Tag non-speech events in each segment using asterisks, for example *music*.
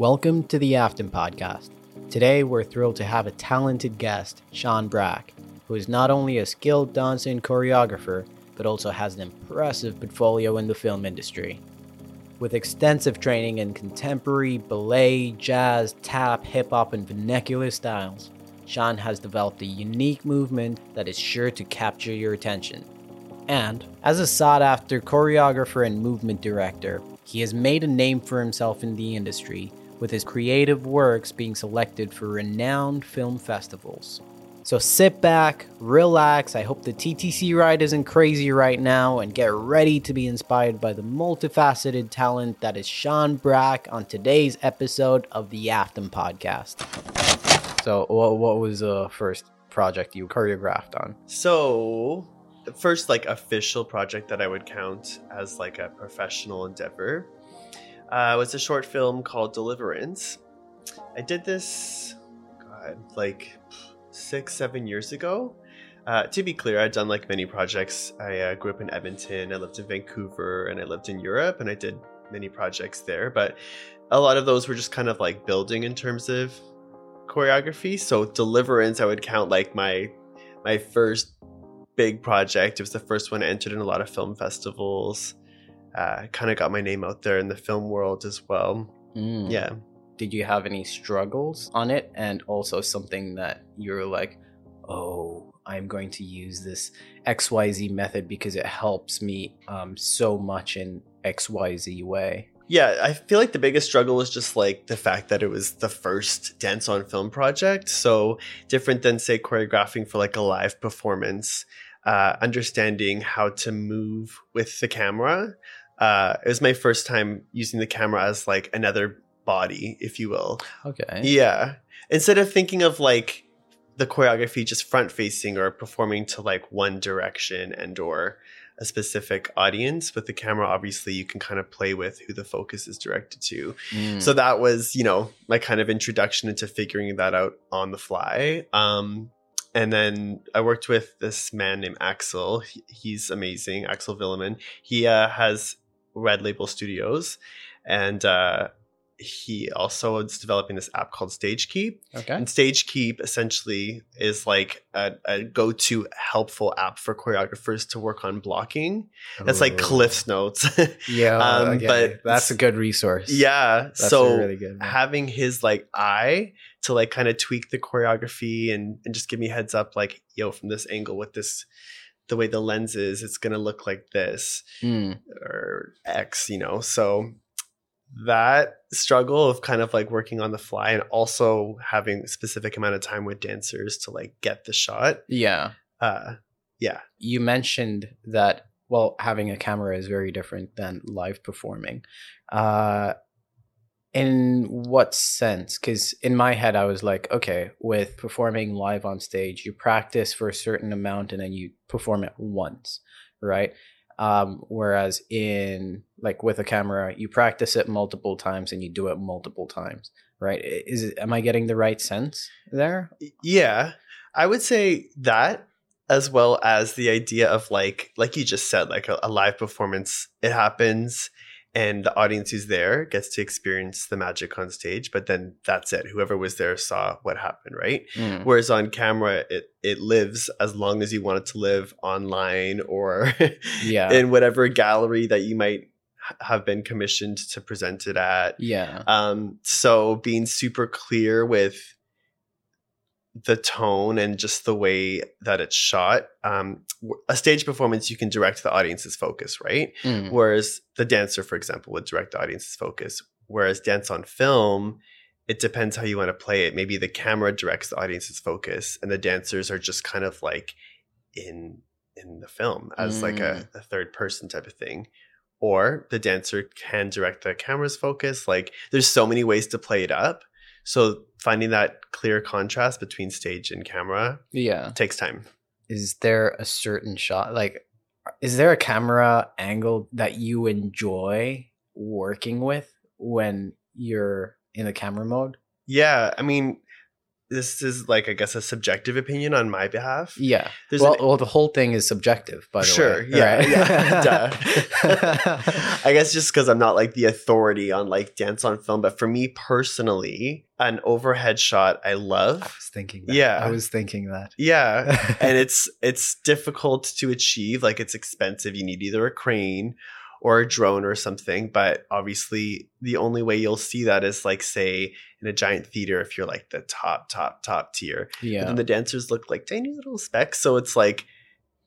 Welcome to the Afton Podcast. Today, we're thrilled to have a talented guest, Shawn Bracke, who is not only a skilled dancer and choreographer, but also has an impressive portfolio in the film industry. With extensive training in contemporary, ballet, jazz, tap, hip hop, and vernacular styles, Shawn has developed a unique movement that is sure to capture your attention. And, as a sought after choreographer and movement director, he has made a name for himself in the industry, with his creative works being selected for renowned film festivals. So sit back, relax. I hope the TTC ride isn't crazy right now, and get ready to be inspired by the multifaceted talent that is Shawn Bracke on today's episode of the Afton Podcast. So, what, what was the first project you choreographed on? So, the first like official project that I would count as like a professional endeavor uh, was a short film called Deliverance. I did this, God, like six, seven years ago. Uh, to be clear, I'd done like many projects. I uh, grew up in Edmonton, I lived in Vancouver, and I lived in Europe, and I did many projects there. But a lot of those were just kind of like building in terms of choreography. So Deliverance, I would count like my my first big project. It was the first one I entered in a lot of film festivals. Uh, kind of got my name out there in the film world as well. Mm. Yeah. Did you have any struggles on it? And also something that you're like, oh, I'm going to use this XYZ method because it helps me um, so much in XYZ way. Yeah, I feel like the biggest struggle was just like the fact that it was the first dance on film project. So different than, say, choreographing for like a live performance, uh, understanding how to move with the camera. Uh, it was my first time using the camera as like another body, if you will. Okay. Yeah. Instead of thinking of like the choreography just front facing or performing to like one direction and or a specific audience with the camera obviously you can kind of play with who the focus is directed to Mm. so that was you know my kind of introduction into figuring that out on the fly um and then I worked with this man named Axel. He- He's amazing, Axel Villeman. He uh, has Red Label Studios, and uh, he also is developing this app called Stage Keep. okay. And Stage Keep essentially is like a, a go-to helpful app for choreographers to work on blocking. It's like Cliff's Notes. *laughs* Yeah, um, but that's a good resource. yeah. That's so really good. one. having his like eye to like kind of tweak the choreography and, and just give me heads up like yo from this angle with this the way the lens is it's gonna look like this Mm. or x you know so that struggle of kind of like working on the fly and also having a specific amount of time with dancers to like get the shot Yeah. uh yeah You mentioned that well, having a camera is very different than live performing. Uh, in what sense? Because in my head, I was like, okay, with performing live on stage, you practice for a certain amount and then you perform it once, right? Um, whereas in like with a camera, you practice it multiple times and you do it multiple times, right? Is it, am I getting the right sense there? Yeah, I would say that as well as the idea of like like you just said like a, a live performance it happens and the audience who's there gets to experience the magic on stage but then that's it whoever was there saw what happened right Mm. whereas on camera it it lives as long as you want it to live online or *laughs* Yeah. in whatever gallery that you might have been commissioned to present it at yeah. um, so being super clear with the tone and just the way that it's shot. Um, a stage performance, you can direct the audience's focus, right? Mm. Whereas the dancer, for example, would direct the audience's focus. Whereas dance on film, it depends how you want to play it. Maybe the camera directs the audience's focus, and the dancers are just kind of like in in the film as like a, a third person type of thing. Or the dancer can direct the camera's focus. Like there's so many ways to play it up. So finding that clear contrast between stage and camera Yeah. takes time. is there a certain shot like is there a camera angle that you enjoy working with when you're in the camera mode Yeah, I mean, this is like I guess a subjective opinion on my behalf. Yeah. There's well, an- well, the whole thing is subjective, by the sure, way. yeah, right? yeah. *laughs* *laughs* I guess just because I'm not like the authority on like dance on film, but for me personally, an overhead shot I love. I was thinking that. Yeah. I was thinking that. Yeah, *laughs* and it's it's difficult to achieve. Like it's expensive. You need either a crane or a drone or something. But obviously, the only way you'll see that is like say in a giant theater if you're like the top, top, top tier. But yeah. then the dancers look like tiny little specks. So it's like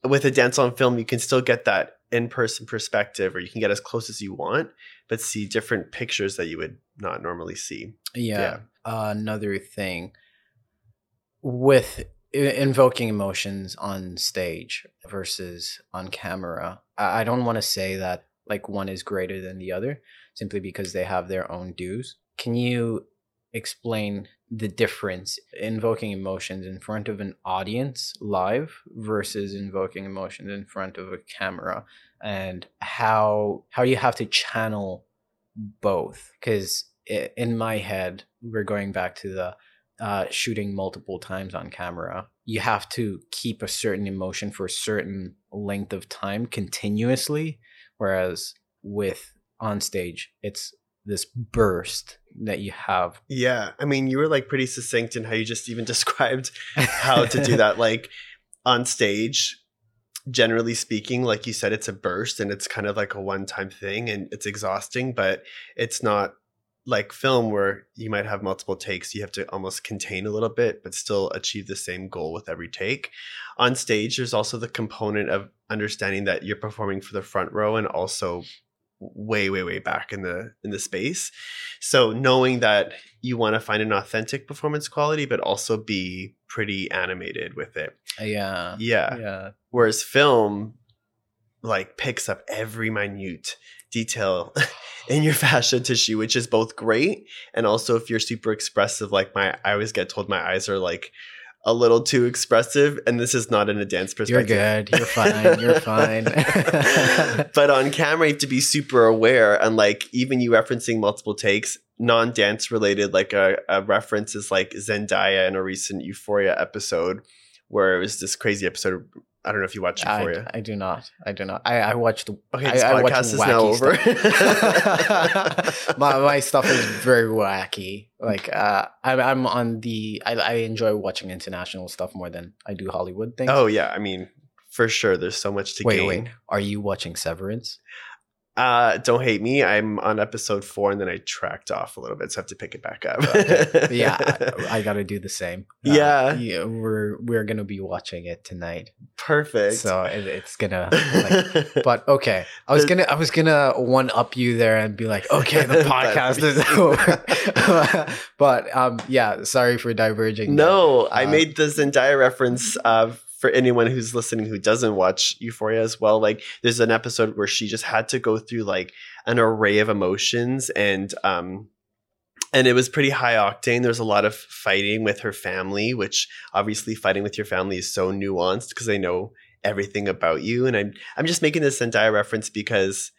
with a dance on film, you can still get that in person perspective, or you can get as close as you want, but see different pictures that you would not normally see. Yeah. yeah another thing with invoking emotions on stage versus on camera, I I don't want to say that like one is greater than the other simply because they have their own dues. Can you explain the difference invoking emotions in front of an audience live versus invoking emotions in front of a camera? And how how you have to channel both? Because in my head we're going back to the uh, shooting multiple times on camera. You have to keep a certain emotion for a certain length of time continuously whereas with on stage it's this burst that you have Yeah. I mean, you were like pretty succinct in how you just even *laughs* described how to do that. Like on stage, generally speaking, like you said, it's a burst and it's kind of like a one time thing and it's exhausting, but it's not like film where you might have multiple takes. You have to almost contain a little bit, but still achieve the same goal with every take. On stage, there's also the component of understanding that you're performing for the front row and also way way way back in the in the space so knowing that you want to find an authentic performance quality but also be pretty animated with it uh, yeah yeah yeah whereas film like picks up every minute detail *laughs* in your fascia tissue which is both great and also if you're super expressive like my i always get told my eyes are like a little too expressive and this is not in a dance perspective. you're good you're fine you're fine *laughs* but on camera, you have to be super aware. And like, even you referencing multiple takes, non dance related, like a, a reference is like Zendaya in a recent Euphoria episode where it was this crazy episode. I don't know if you watched Euphoria. I, I do not i do not i, I the. okay, I- this I watch podcast is now over. *laughs* my my stuff is very wacky. Like uh, I'm I'm on the I, I enjoy watching international stuff more than I do Hollywood things. oh, yeah. I mean, for sure, there's so much to wait, gain. wait, are you watching Severance? Uh, don't hate me. I'm on episode four and then I tracked off a little bit, so I have to pick it back up. Okay. *laughs* yeah, I, I got to do the same. Uh, Yeah. yeah, we're we're gonna be watching it tonight, Perfect. so it, it's gonna. *laughs* Like, but okay, I was gonna I was gonna one up you there and be like, okay, the *laughs* podcast is over. but um, yeah, sorry for diverging. No, I Uh, made this entire reference uh, for anyone who's listening who doesn't watch Euphoria as well. Like, there's an episode where she just had to go through like an array of emotions, and um, and it was pretty high octane. There's a lot of fighting with her family, which obviously fighting with your family is so nuanced because they know everything about you. And I'm I'm just making this Zendaya reference because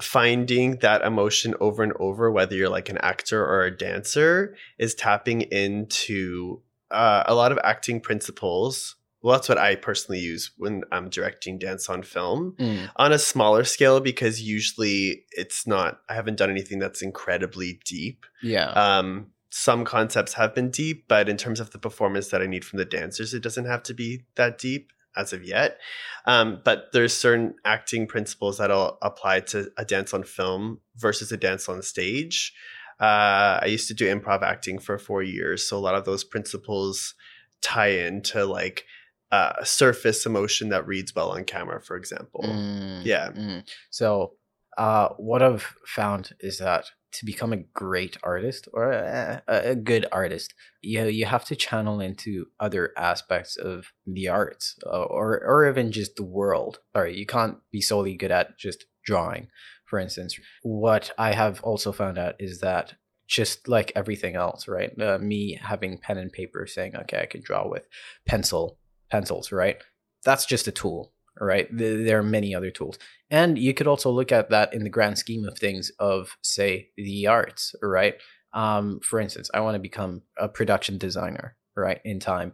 finding that emotion over and over, whether you're like an actor or a dancer, is tapping into uh, a lot of acting principles. Well, that's what I personally use when I'm directing dance on film Mm, on a smaller scale because usually it's not, I haven't done anything that's incredibly deep. yeah. Um, some concepts have been deep, but in terms of the performance that I need from the dancers, it doesn't have to be that deep as of yet. Um, but there's certain acting principles that'll apply to a dance on film versus a dance on stage. Uh, I used to do improv acting for four years, so a lot of those principles tie into like uh, a surface emotion that reads well on camera, for example. Mm, Yeah. mm. So, uh, what I've found is that to become a great artist or a, a a good artist, you you have to channel into other aspects of the arts, uh, or or even just the world. Sorry, you can't be solely good at just drawing. For instance, what I have also found out is that just like everything else, right? Uh, me having pen and paper, saying, "Okay, I can draw with pencil, pencils," right? That's just a tool, right? There are many other tools, and you could also look at that in the grand scheme of things of, say, the arts, right? Um, for instance, I want to become a production designer, right? In time,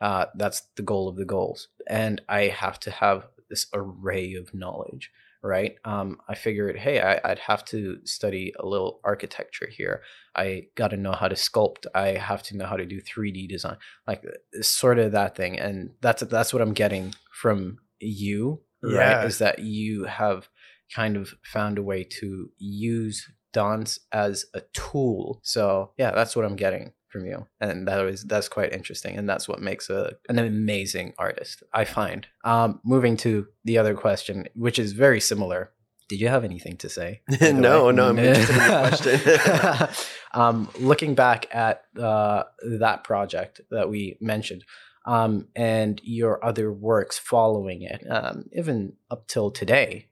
uh, that's the goal of the goals, and I have to have this array of knowledge right? Um, I figured, hey, I, would have to study a little architecture here. I got to know how to sculpt. I have to know how to do 3D design, like sort of that thing. And that's that's what I'm getting from you, yeah. right? Is that you have kind of found a way to use dance as a tool. So yeah, that's what I'm getting from you. And that was that's quite interesting and that's what makes a an amazing artist i find. Um moving to the other question which is very similar. Did you have anything to say? *laughs* No no i'm *laughs* interested in the question. *laughs* Um looking back at uh that project that we mentioned um and your other works following it um even up till today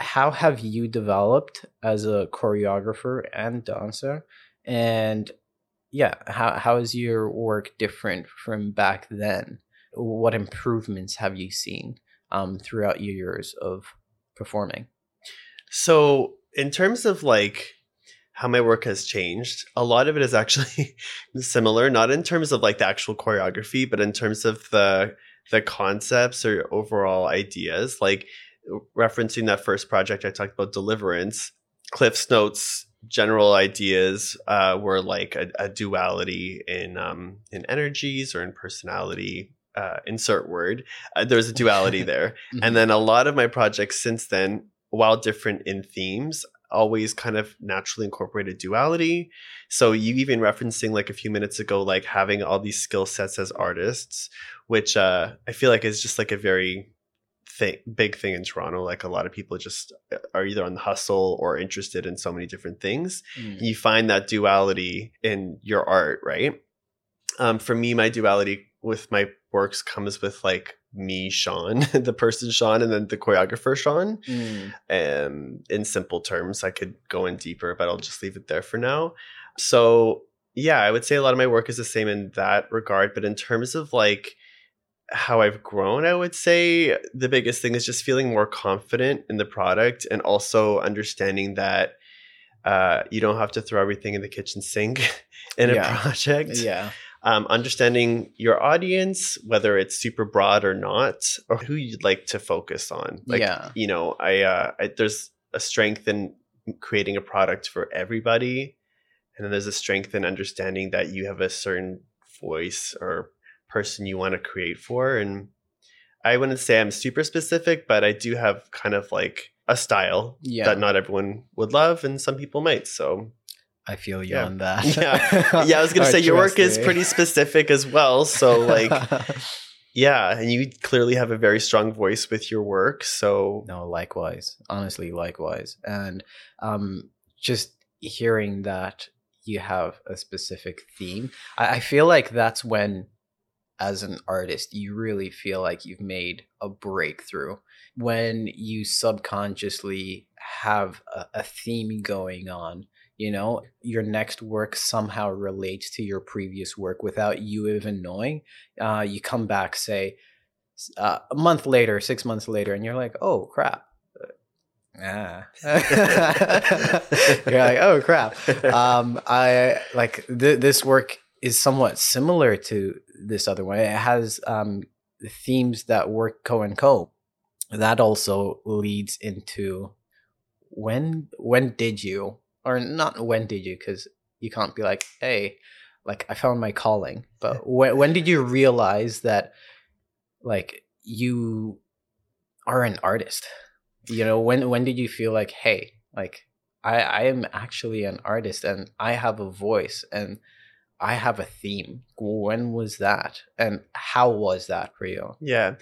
how have you developed as a choreographer and dancer? And yeah how how is your work different from back then? What improvements have you seen um, throughout your years of performing? So in terms of like how my work has changed a lot of it is actually *laughs* similar not in terms of like the actual choreography but in terms of the the concepts or overall ideas like referencing that first project i talked about deliverance cliff's notes general ideas uh, were like a, a duality in um, in energies or in personality. Uh, insert word. Uh, there's a duality *laughs* there, mm-hmm. and then a lot of my projects since then, while different in themes, always kind of naturally incorporated duality. So you even referencing like a few minutes ago, like having all these skill sets as artists, which uh, I feel like is just like a very thing, big thing in Toronto. Like a lot of people just uh, are either on the hustle or interested in so many different things. Mm. You find that duality in your art, right? Um, for me, my duality with my works comes with like me, Shawn, *laughs* the person Shawn, and then the choreographer Shawn. Mm. Um, in simple terms, I could go in deeper, but I'll just leave it there for now. So yeah, I would say a lot of my work is the same in that regard. But in terms of like how I've grown, I would say the biggest thing is just feeling more confident in the product and also understanding that uh, you don't have to throw everything in the kitchen sink *laughs* in yeah. a project. Yeah. Um, understanding your audience, whether it's super broad or not, or who you'd like to focus on. Like, yeah. you know, I, uh, I there's a strength in creating a product for everybody, and then there's a strength in understanding that you have a certain voice or person you want to create for. And I wouldn't say I'm super specific, but I do have kind of like a style yeah. that not everyone would love and some people might. So I feel you yeah. on that. *laughs* yeah. *laughs* Yeah. I was going to say your work is pretty specific as well. So, like, *laughs* yeah. And you clearly have a very strong voice with your work. So, no, likewise. Honestly, likewise. And um, just hearing that you have a specific theme, I, I feel like that's when as an artist, you really feel like you've made a breakthrough when you subconsciously have a, a, theme going on. You know, your next work somehow relates to your previous work without you even knowing. Uh, you come back, say, uh, a month later, six months later, and you're like, oh crap. Ah. *laughs* you're like, oh crap. *laughs* Um, I like th- this work is somewhat similar to this other one. It has um, themes that work co and co. That also leads into when when did you or not when did you because you can't be like hey like I found my calling, but *laughs* when when did you realize that like you are an artist? You know when when did you feel like hey like I I am actually an artist and I have a voice and I have a theme. When was that? And how was that for you? Yeah.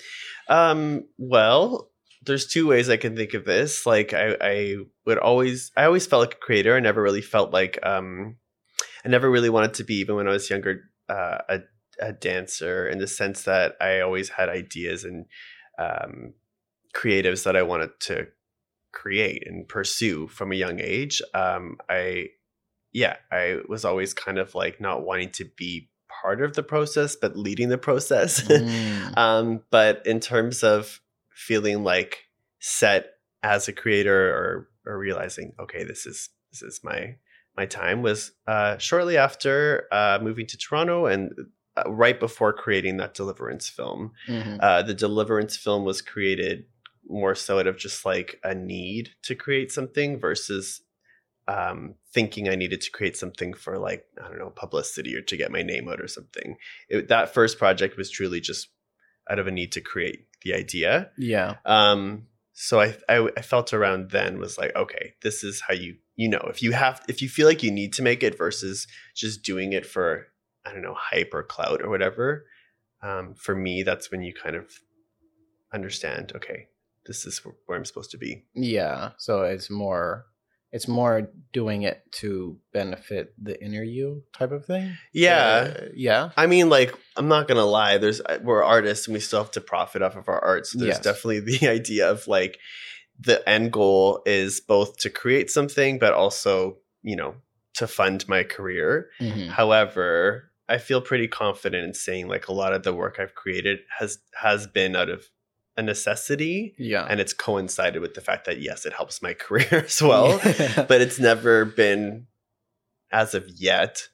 Um, well, there's two ways I can think of this. Like I, I would always I always felt like a creator. I never really felt like um I never really wanted to be, even when I was younger, uh, a a dancer in the sense that I always had ideas and um, creatives that I wanted to create and pursue from a young age. Um, I yeah, I was always kind of like not wanting to be part of the process, but leading the process. *laughs* Mm. um, but in terms of feeling like set as a creator or or realizing, okay, this is this is my my time was uh, shortly after uh, moving to Toronto and uh, right before creating that Deliverance film. Mhm. Uh, the Deliverance film was created more so out of just like a need to create something versus um, thinking I needed to create something for like I don't know publicity or to get my name out or something. It, that first project was truly just out of a need to create the idea. Yeah. Um, so I, I I felt around then was like okay this is how you you know if you have if you feel like you need to make it versus just doing it for I don't know hype or clout or whatever. Um, for me, that's when you kind of understand okay this is where I'm supposed to be. Yeah. So it's more it's more doing it to benefit the inner you type of thing. Yeah. Uh, yeah. I mean, like, I'm not gonna lie. There's we're artists and we still have to profit off of our art. So there's Yes. definitely the *laughs* idea of like the end goal is both to create something, but also you know to fund my career. Mhm. However, I feel pretty confident in saying like a lot of the work I've created has has been out of a necessity, Yeah. and it's coincided with the fact that yes, it helps my *laughs* career as well. *laughs* but it's never been as of yet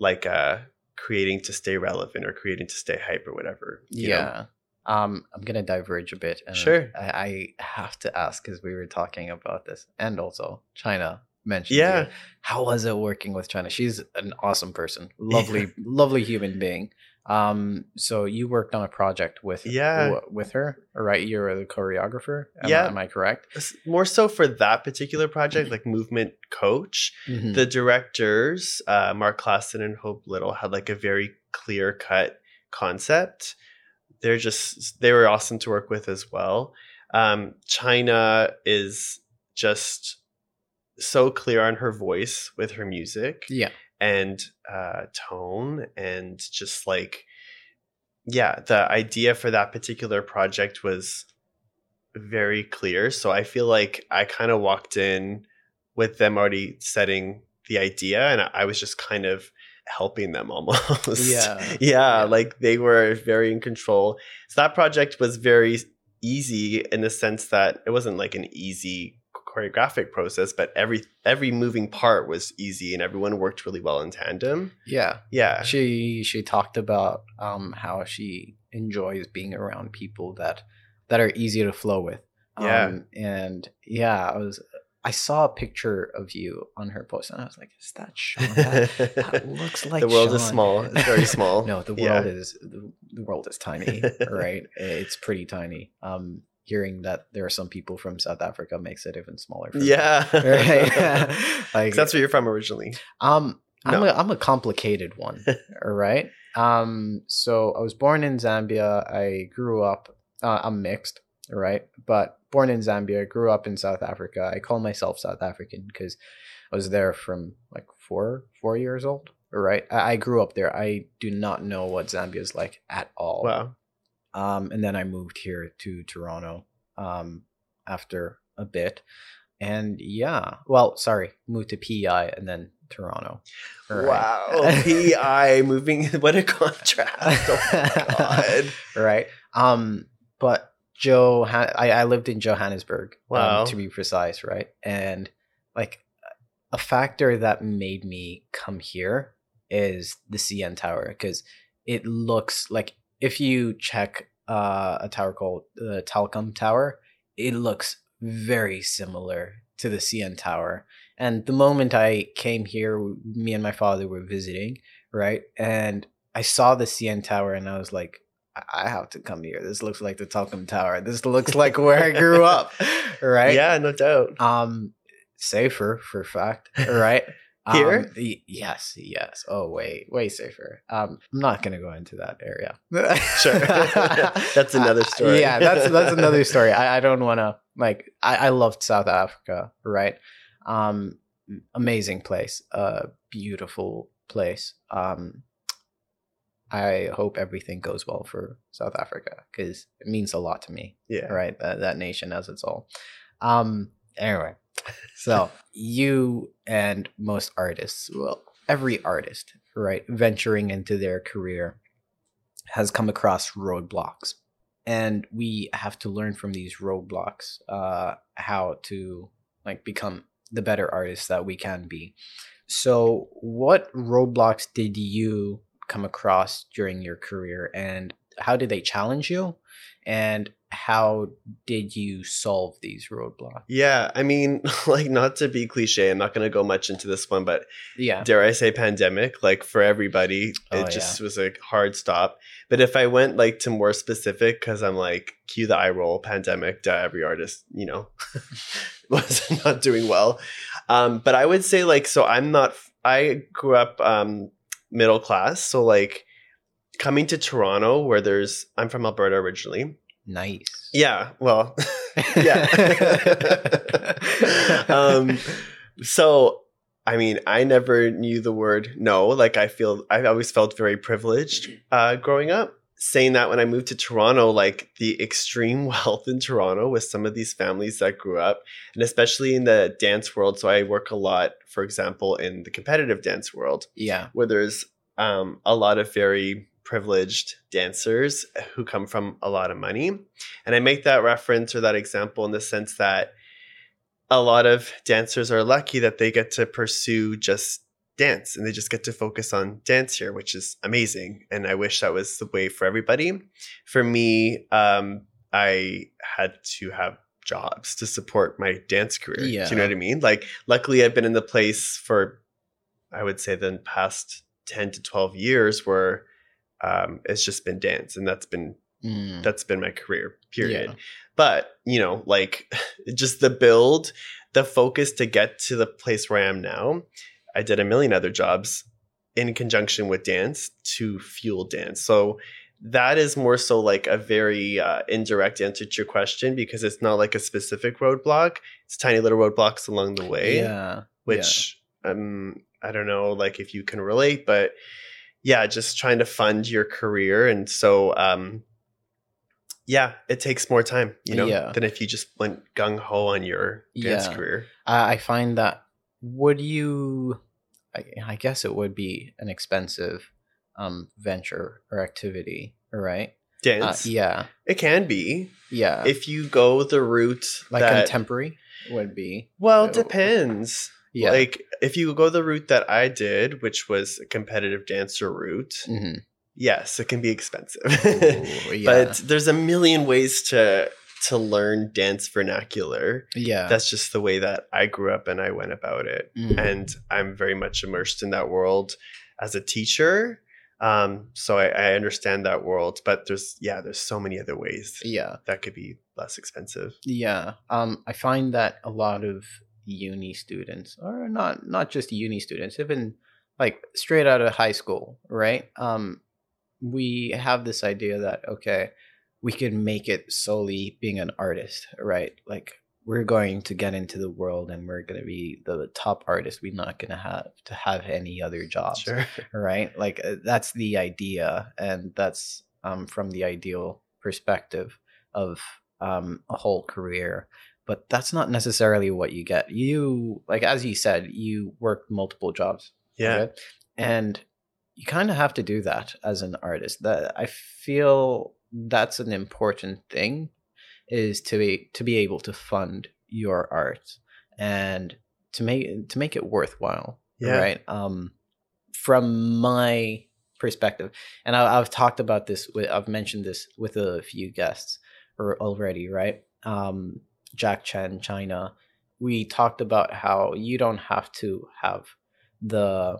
like uh creating to stay relevant or creating to stay hype or whatever you know? yeah. Um, I'm gonna diverge a bit. And Sure. I, I have to ask because we were talking about this, and also China mentioned. Yeah. How was it working with China? She's an awesome person, *laughs* lovely, lovely human being. Um, so you worked on a project with Yeah. with her, right? You're the choreographer. Am I- Yeah. am I correct? More so for that particular project like movement coach Mhm. the directors uh mark klassen and hope little had like a very clear cut concept they're just they were awesome to work with as well um china is just so clear on her voice with her music yeah. And uh, tone and just like yeah the idea for that particular project was very clear so i feel like i kind of walked in with them already setting the idea and I- was just kind of helping them *laughs* almost Yeah. yeah, Yeah. like they were very in control so that project was very easy in the sense that it wasn't like an easy choreographic process but every every moving part was easy and everyone worked really well in tandem Yeah. yeah She she talked about um how she enjoys being around people that that are easy to flow with. Yeah. Um, and yeah, I was I saw a picture of you on her post and I was like, is that Shawn? That, that *laughs* looks like the world is small it's very small *laughs* no, the Yeah. world is the, the world is tiny, *laughs* right? It's pretty tiny. Um hearing that there are some people from South Africa makes it even smaller. for me. yeah *laughs* Right. *laughs* like that's where you're from originally um, I'm a I'm a complicated one. *laughs* all right. Um, so I was born in Zambia. I grew up. Uh, I'm mixed, all right, but born in Zambia. Grew up in South Africa. I call myself South African because I was there from like four four years old. All right. I, I grew up there. I do not know what Zambia is like at all. wow Um, and then I moved here to Toronto um, after a bit. And yeah, well, sorry, moved to PEI and then Toronto. Right. wow PEI moving *laughs* what a contrast oh my god *laughs* right. Um, but Joe, I, I lived in Johannesburg, Wow. um, to be precise, right? And like a factor that made me come here is the CN Tower because it looks like if you check uh, a tower called the Telkom Tower, it looks very similar to the CN Tower. And the moment I came here, me and my father were visiting, right? And I saw the CN Tower and I was like, I have to come here. This looks like the Telkom Tower. This looks *laughs* like where I grew up, *laughs* right? yeah no doubt Um, safer for a fact, right? Here? Um, y- yes, yes. Oh, way, way safer. Um, I'm not gonna go into that area. *laughs* Sure. *laughs* That's another Uh, story. yeah, that's that's another *laughs* story. I, I don't want to like. I, I loved South Africa, right? Um, amazing place, uh, beautiful place. Um, I hope everything goes well for South Africa because it means a lot to me yeah right? That, that nation as its all. Um. Anyway, so *laughs* you and most artists, well, every artist, right, venturing into their career, has come across roadblocks, and we have to learn from these roadblocks, uh, how to like become the better artists that we can be. So, what roadblocks did you come across during your career, and how did they challenge you? And how did you solve these roadblocks? Yeah, I mean, *laughs* like not to be cliche, I'm not going to go much into this one, but Yeah. dare I say pandemic, like for everybody, Oh, it just was a hard stop. But if I went like to more specific, because I'm like, cue the eye roll, pandemic to every artist, you know, *laughs* was *laughs* not doing well. Um, but I would say like, so I'm not, I grew up um, middle class. So like coming to Toronto where there's, I'm from Alberta originally. Nice. Yeah, well, *laughs* yeah. *laughs* um, so I mean, I never knew the word no. Like I feel I always felt very privileged uh, growing up. Saying that when I moved to Toronto, like the extreme *laughs* wealth in Toronto with some of these families that grew up, and especially in the dance world. So I work a lot, for example, in the competitive dance world, yeah. where there's um, a lot of very privileged dancers who come from a lot of money. And I make that reference or that example in the sense that a lot of dancers are lucky that they get to pursue just dance and they just get to focus on dance here, which is amazing. And I wish that was the way for everybody. For me, um, I had to have jobs to support my dance career. Do you know what I mean? Like, luckily, I've been in the place for, I would say, the past 10 to 12 years where um, it's just been dance and that's been Mm. that's been my career period Yeah. but you know like *laughs* just the build the focus to get to the place where i am now i did a million other jobs in conjunction with dance to fuel dance so that is more so like a very uh, indirect answer to your question because it's not like a specific roadblock it's tiny little roadblocks along the way Yeah. which um I don't know like if you can relate, but yeah, just trying to fund your career. And so um yeah, it takes more time, you know, Yeah. than if you just went gung ho on your dance Yeah. career. I I find that would you I, I guess it would be an expensive um venture or activity, right? Uh, Dance. yeah. It can be. Yeah. If you go the route like that contemporary would be. well, it depends. Yeah. Like if you go the route that I did, which was a competitive dancer route, hmm yes, it can be expensive. *laughs* yeah. but there's a million ways to to learn dance vernacular yeah. that's just the way that i grew up and i went about it Mhm. and i'm very much immersed in that world as a teacher um, so I, I understand that world but there's yeah there's so many other ways yeah. that could be less expensive Yeah. Um, I find that a lot of uni students, or not not just uni students, even like straight out of high school, right? Um, we have this idea that okay, we can make it solely being an artist, right? Like we're going to get into the world and we're going to be the top artist. We're not going to have to have any other jobs sure right like uh, that's the idea and that's um, from the ideal perspective of um, a whole career but that's not necessarily what you get. You like as you said you work multiple jobs yeah. okay? and you kind of have to do that as an artist. That i feel that's an important thing is to be to be able to fund your art and to make to make it worthwhile Yeah. right? Um from my perspective and I, i've talked about this with i've mentioned this with a few guests or already right? Um jack chen china we talked about how you don't have to have the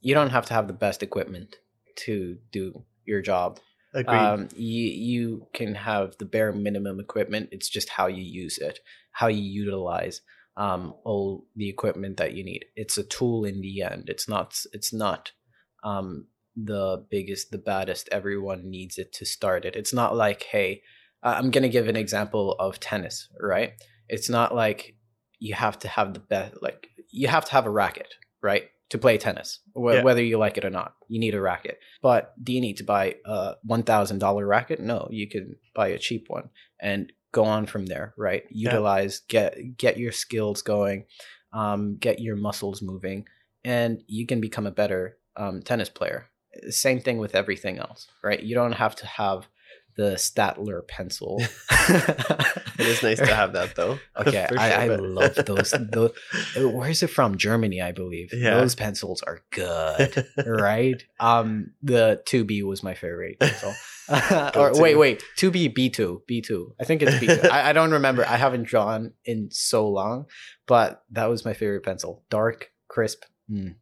you don't have to have the best equipment to do your job agreed um, you you can have the bare minimum equipment. It's just how you use it, how you utilize um, all the equipment that you need. It's a tool in the end. It's not. It's not um, the biggest, the baddest. Everyone needs it to start it. It's not like, hey, I- I'm gonna give an example of tennis, right? It's not like you have to have the best. Like you have to have a racket, right? To play tennis, wh- Yeah. whether you like it or not, you need a racket. But do you need to buy a one thousand dollar racket? No, you can buy a cheap one and go on from there. Right? Utilize get get your skills going, um, get your muscles moving, and you can become a better um, tennis player. Same thing with everything else, right? You don't have to have the Staedtler pencil. *laughs* *laughs* it is nice to have that though. *laughs* Okay, For I, I love those. those. Where is it from? Germany, I believe. Yeah. Those pencils are good, right? Um, the two B was my favorite pencil. or wait, wait, two B B two B two. I think it's B two. I, I don't remember. I haven't drawn in so long, but that was my favorite pencil. Dark, crisp, mm,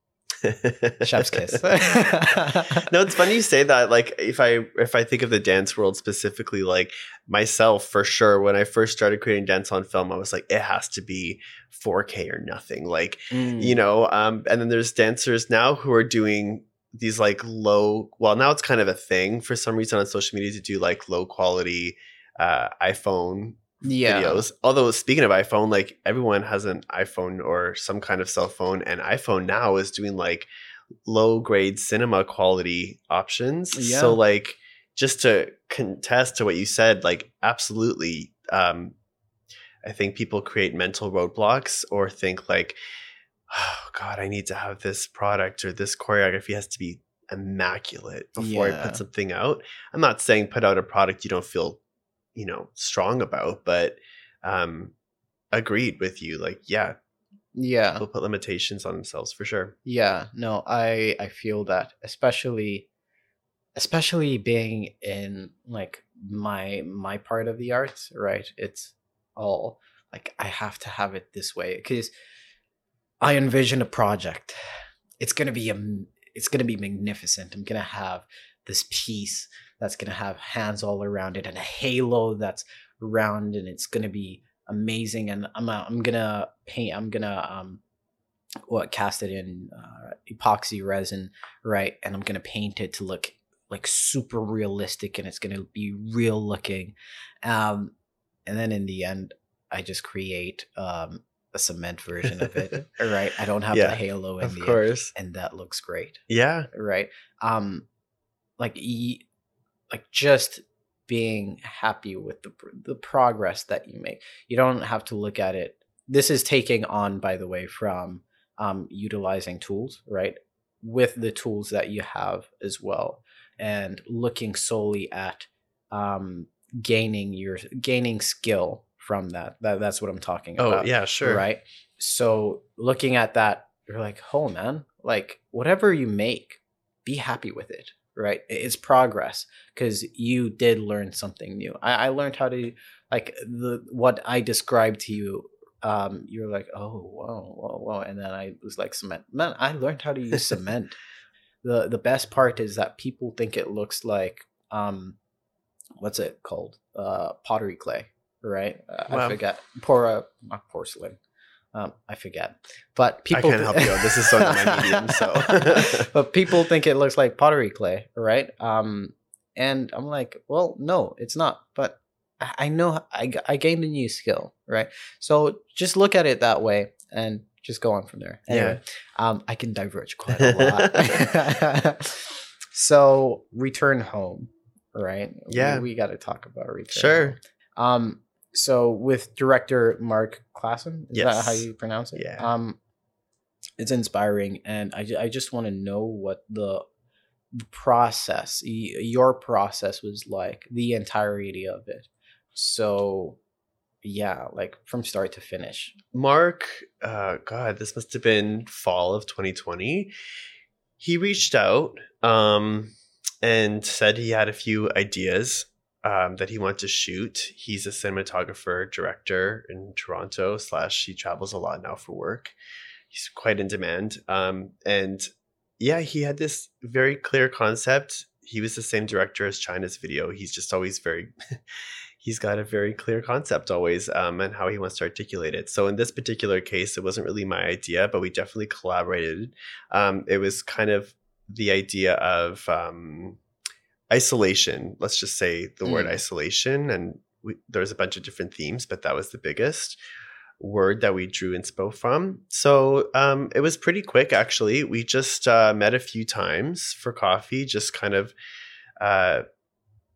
chef's kiss. *laughs* *laughs* no, it's funny you say that. Like, if I if I think of the dance world specifically, like myself for sure, when I first started creating dance on film, I was like, it has to be 4K or nothing. Like, Mm. you know. Um, and then there's dancers now who are doing these like low. Well, now it's kind of a thing for some reason on social media to do like low quality uh, iPhone yeah. videos. Although speaking of iPhone, like everyone has an iPhone or some kind of cell phone, and iPhone now is doing like low grade cinema quality options. Yeah. So like just to contest to what you said, like absolutely um I think people create mental roadblocks or think like, oh God, I need to have this product or this choreography has to be immaculate before I put something out. I'm not saying put out a product you don't feel, you know, strong about, but um agreed with you. Like, yeah, Yeah. people put limitations on themselves for sure. Yeah, no, I I feel that especially especially being in like my my part of the arts, right? It's all like I have to have it this way cuz I envision a project. It's to be a it's going to be magnificent. I'm going to have this piece that's going to have hands all around it and a halo that's round and it's going to be amazing and I'm uh, I'm going to paint I'm going to um what cast it in uh, epoxy resin, right? And I'm gonna paint it to look like super realistic, and it's gonna be real looking. Um, and then in the end, I just create um, a cement version of it, *laughs* right? I don't have Yeah, the halo in Of the end, course. and that looks great, Yeah. right? Um, like e- like just being happy with the the progress that you make. You don't have to look at it. This is taking on, by the way, from um, utilizing tools, right? With the tools that you have as well, and looking solely at um, gaining your gaining skill from that. That that's what I'm talking Oh, about. yeah, sure. Right. So looking at that, you're like, oh man, like whatever you make, be happy with it. Right. It's progress because you did learn something new. I, I learned how to like the what I described to you. Um, you're like, oh whoa, whoa, whoa, and then I was like, cement. Man, I learned how to use *laughs* cement. the The best part is that people think it looks like um, what's it called? Uh, pottery clay, right? Uh, I Wow. forget. Pora, not porcelain. Um, I forget. But people. I can't help you out. This is so my medium, so *laughs* but people think it looks like pottery clay, right? Um, and I'm like, well, no, it's not. But I know I I I, g- I gained a new skill, right? So just look at it that way and just go on from there. Anyway, um, I can diverge quite a lot. *laughs* so return home, right? Yeah. we, we got to talk about return. Sure. Home. Um, so with director Mark Klassen, is that how you pronounce it? Yeah. Um, it's inspiring, and I, I just want to know what the the process, your process was like, the entirety of it. So, yeah, like from start to finish. Mark, uh, God, this must have been fall of 2020. He reached out um, and said he had a few ideas um, that he wanted to shoot. He's a cinematographer, director in Toronto. Slash, he travels a lot now for work. He's quite in demand, um, and yeah, he had this very clear concept. He was the same director as China's video. He's just always very *laughs* he's got a very clear concept always um, and how he wants to articulate it. So in this particular case, it wasn't really my idea, but we definitely collaborated. Um, it was kind of the idea of um, isolation. Let's just say the word Mm. isolation, and we, there's a bunch of different themes, but that was the biggest word that we drew inspo from. So um, it was pretty quick, actually. We just uh, met a few times for coffee, just kind of uh,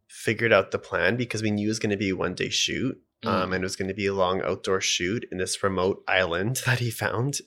figured out the plan because we knew it was going to be a one day shoot. Um, Mm. and it was going to be a long outdoor shoot in this remote island *laughs* that he found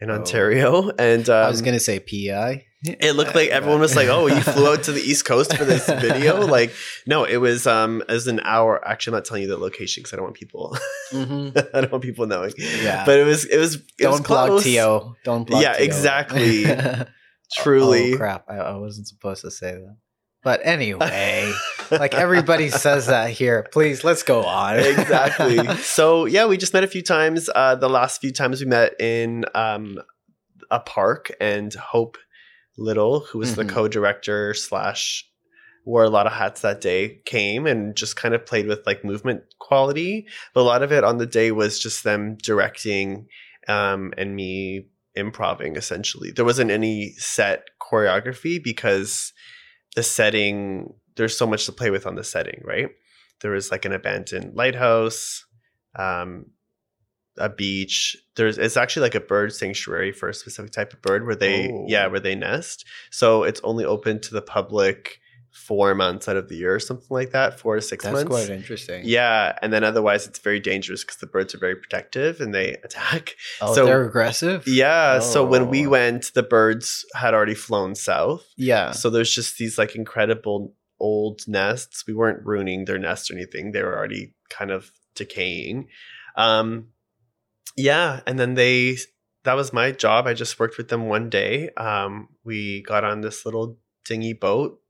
in Oh. Ontario. And um, I was gonna say PEI. It looked like everyone was like, "Oh, you flew out to the East Coast for this *laughs* video." Like, no, it was um as an hour. Actually, I'm not telling you the location because I don't want people. Mm-hmm. *laughs* I don't want people knowing. Yeah. But it was it was it Don't was plug close. Tio. Don't plug Yeah, Tio. exactly. *laughs* Truly. Oh, crap. I, I wasn't supposed to say that. But anyway, like everybody says that here. Please, let's go on. exactly. So yeah, we just met a few times. Uh, the last few times we met in um, a park, and Hope Little, who was Mhm. the co-director slash wore a lot of hats that day, came and just kind of played with like movement quality. But a lot of it on the day was just them directing um, and me improving. Essentially, there wasn't any set choreography because the setting there's so much to play with on the setting, right? there was like an abandoned lighthouse um a beach there's it's actually like a bird sanctuary for a specific type of bird where they Oh. yeah where they nest so it's only open to the public four months out of the year or something like that four to six That's months That's quite interesting. yeah and then otherwise it's very dangerous because the birds are very protective and they *laughs* attack Oh, So- they're aggressive? yeah so when we Oh. went the birds had already flown south Yeah. so there's just these like incredible old nests. We weren't ruining their nest or anything. They were already kind of decaying. Um yeah, and then they that was my job. I just worked with them one day. Um we got on this little dinghy boat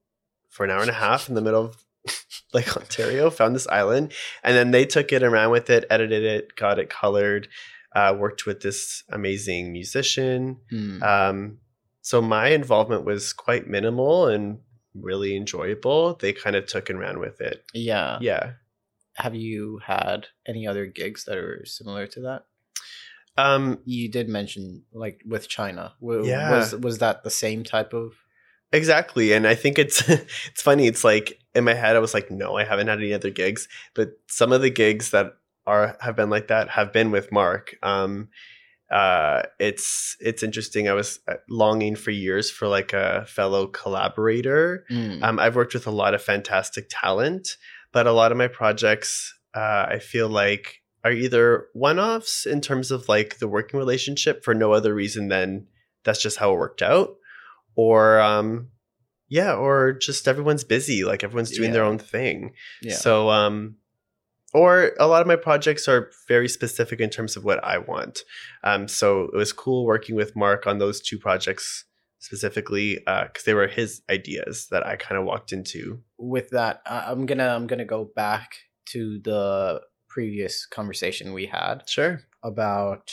for an hour and a half in the middle of *laughs* like Ontario, found this island, and then they took it around with it, edited it, got it colored, uh, worked with this amazing musician. Hmm. Um, so my involvement was quite minimal and really enjoyable. They kind of took and ran with it. yeah. Yeah. Have you had any other gigs that are similar to that? Um, You did mention like with China. W- Yeah. Was was that the same type of exactly. And I think it's *laughs* it's funny. It's like in my head, I was like, no, I haven't had any other gigs. But some of the gigs that are have been like that have been with Mark. Um, uh, it's it's interesting. I was uh, longing for years for like a fellow collaborator Mm. Um, I've worked with a lot of fantastic talent, but a lot of my projects, uh, I feel like, are either one offs in terms of like the working relationship for no other reason than that's just how it worked out, or um, yeah, or just everyone's busy, like everyone's doing their own thing. yeah. So, um, or a lot of my projects are very specific in terms of what I want. Um, so it was cool working with Mark on those two projects specifically because they were his ideas that I kind of walked into. with that, I'm gonna I'm gonna go back to the previous conversation we had Sure. about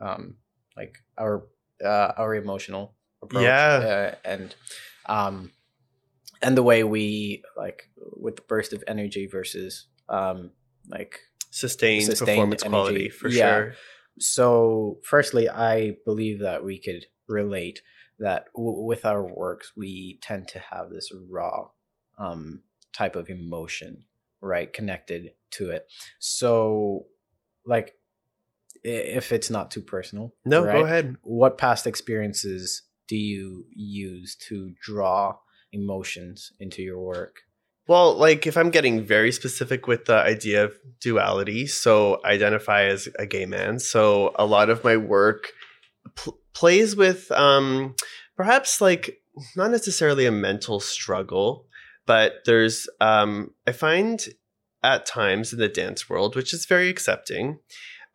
um like our uh, our emotional approach Yeah. uh, and um and the way we like with the burst of energy versus um like Sustained, Sustained performance energy. quality for Yeah. sure. so firstly i believe that we could relate that w- with our works we tend to have this raw um type of emotion right connected to it so like if it's not too personal No, right, go ahead. what past experiences do you use to draw emotions into your work Well, like if I'm getting very specific with the idea of duality, so identify as a gay man. So a lot of my work pl- plays with um perhaps like not necessarily a mental struggle, but there's um I find at times in the dance world, which is very accepting,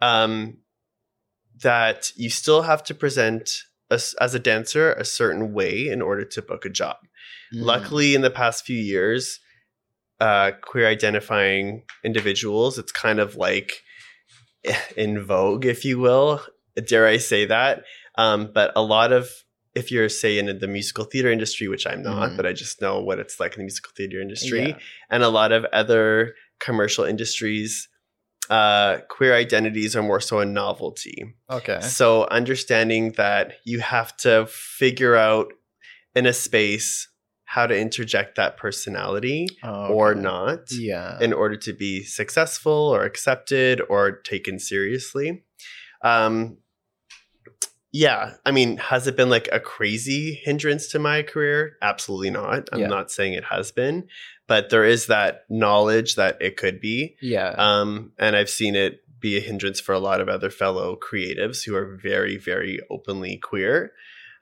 um that you still have to present as, as a dancer a certain way in order to book a job. Mm. Luckily, in the past few years, uh, queer identifying individuals, it's kind of like *laughs* in vogue, if you will. Dare I say that? Um, but a lot of, if you're, say, in the musical theater industry, which I'm not, Mhm. but I just know what it's like in the musical theater industry, Yeah. and a lot of other commercial industries, uh, queer identities are more so a novelty. okay So understanding that you have to figure out in a space how to interject that personality Oh, or not yeah in order to be successful or accepted or taken seriously. Um yeah, I mean, has it been like a crazy hindrance to my career? Absolutely not. I'm Yeah. not saying it has been, but there is that knowledge that it could be. yeah Um, and I've seen it be a hindrance for a lot of other fellow creatives who are very, very openly queer.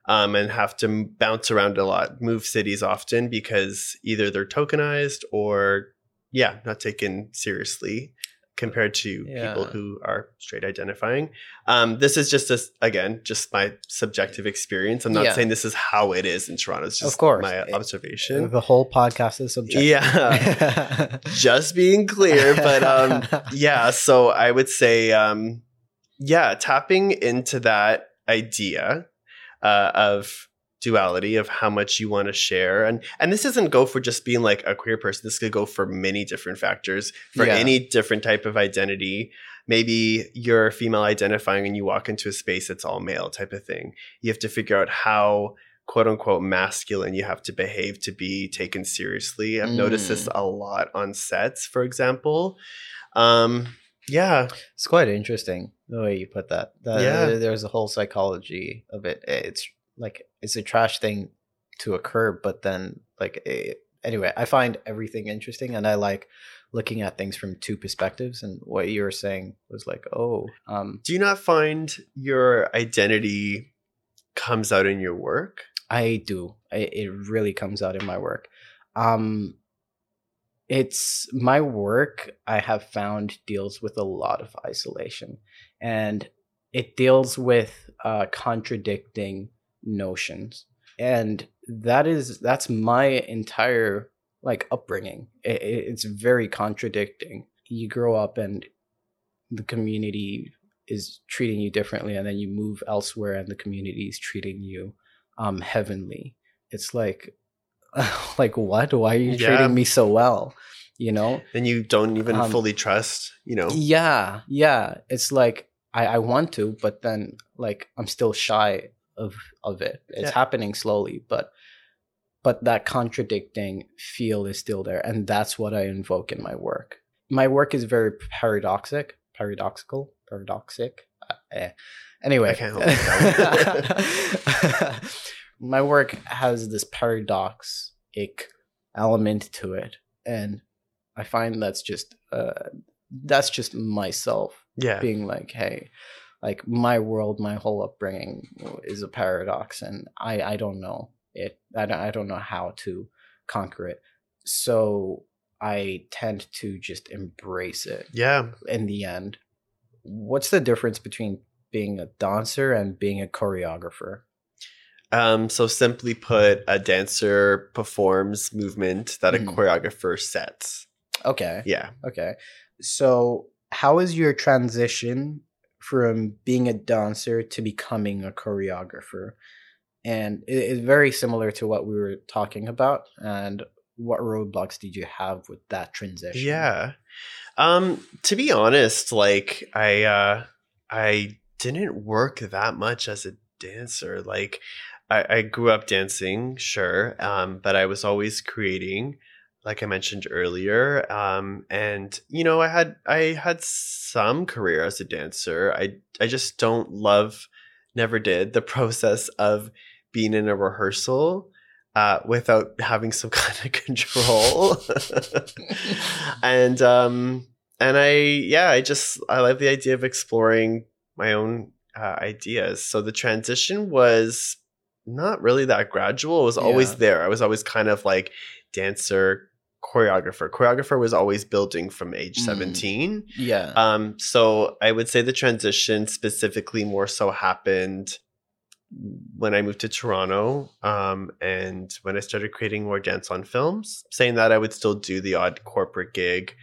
um, and have to m- bounce around a lot, move cities often because either they're tokenized or, yeah, not taken seriously compared to Yeah. people who are straight identifying. Um, this is just a, again just my subjective experience. I'm not Yeah. saying this is how it is in Toronto. It's just of course. my It- observation. The whole podcast is subjective. Yeah, *laughs* just being clear, but um, *laughs* yeah. So I would say, um, yeah, tapping into that idea uh, of duality of how much you want to share and and this doesn't go for just being like a queer person this could go for many different factors for Yeah. any different type of identity maybe you're female identifying and you walk into a space that's all male type of thing you have to figure out how quote unquote masculine you have to behave to be taken seriously i've noticed this a lot on sets for example um yeah It's quite interesting the way you put that. That- Yeah. There's a whole psychology of it. It's like it's a trash thing to occur, but then like it, anyway, I find everything interesting, and I like looking at things from two perspectives. And what you were saying was like, oh, um, do you not find your identity comes out in your work I do. I, it really comes out in my work. Um, it's my work. I have found deals with a lot of isolation, and it deals with uh, contradicting notions, and that is that's my entire like upbringing. It, it- it's very contradicting. You grow up and the community is treating you differently, and then you move elsewhere, and the community is treating you um heavenly. It's like *laughs* like what? Why are you Yeah. treating me so well? You know? And you don't even Um, fully trust you know? Yeah yeah. It's like i i want to but then like i'm still shy of of it. It's Yeah. happening slowly but but that contradicting feel is still there and that's what i invoke in my work. My work is very paradoxic paradoxical paradoxic uh, eh. anyway. I can't help my work has this paradoxic element to it and i find that's just uh that's just myself yeah. being like hey like my world my whole upbringing is a paradox and i i don't know it i don't, I don't know how to conquer it. So i tend to just embrace it yeah. in the end. What's the difference between being a dancer and being a choreographer? Um so simply put a dancer performs movement that a Mhm. choreographer sets. Okay. Yeah. Okay. So, how is your transition from being a dancer to becoming a choreographer? And it is very similar to what we were talking about. And what roadblocks did you have with that transition? Yeah. Um to be honest, like I uh I didn't work that much as a dancer. Like I, I grew up dancing, sure, um, but I was always creating, like I mentioned earlier. Um, and you know, I had I had some career as a dancer. I I just don't love, never did the *laughs* process of being in a rehearsal uh, without having some *laughs* kind of control. *laughs* and um, and I yeah, I just I love the idea of exploring my own uh, ideas. So the transition was not really that gradual. It was always Yeah. there. I was always kind of like dancer, choreographer. Choreographer was always building from age Mm. 17. Yeah. Um, so I would say the transition specifically more so happened when I moved to Toronto um, and when I started creating more dance on films. Saying that, I would still do the odd corporate gig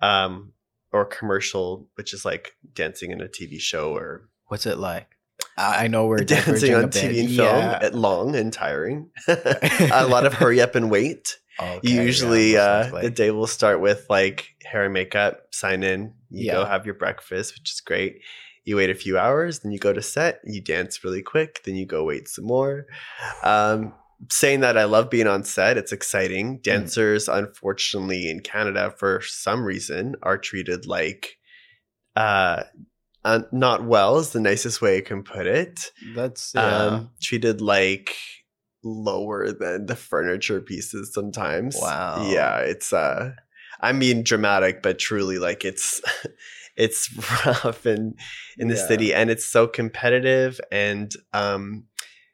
um, or commercial, which is like dancing in a TV show or What's it like? I know we're *laughs* dancing on. TV and film. Yeah. at long and tiring. *laughs* a lot of *laughs* hurry up and wait. Okay, Usually, most uh, the day will start with like hair and makeup, sign in, you go have your breakfast, which is great. You wait a few hours, then you go to set, you dance really quick, then you go wait some more. Um, saying that I love being on set, it's exciting. Mm. Dancers, unfortunately, in Canada, for some reason, are treated like uh, uh, not well, is the nicest way I can put it That's yeah. um, treated like lower than the furniture pieces sometimes. Wow. Yeah, it's uh I mean dramatic, but truly like it's *laughs* it's *laughs* rough in in the Yeah. city and it's so competitive and um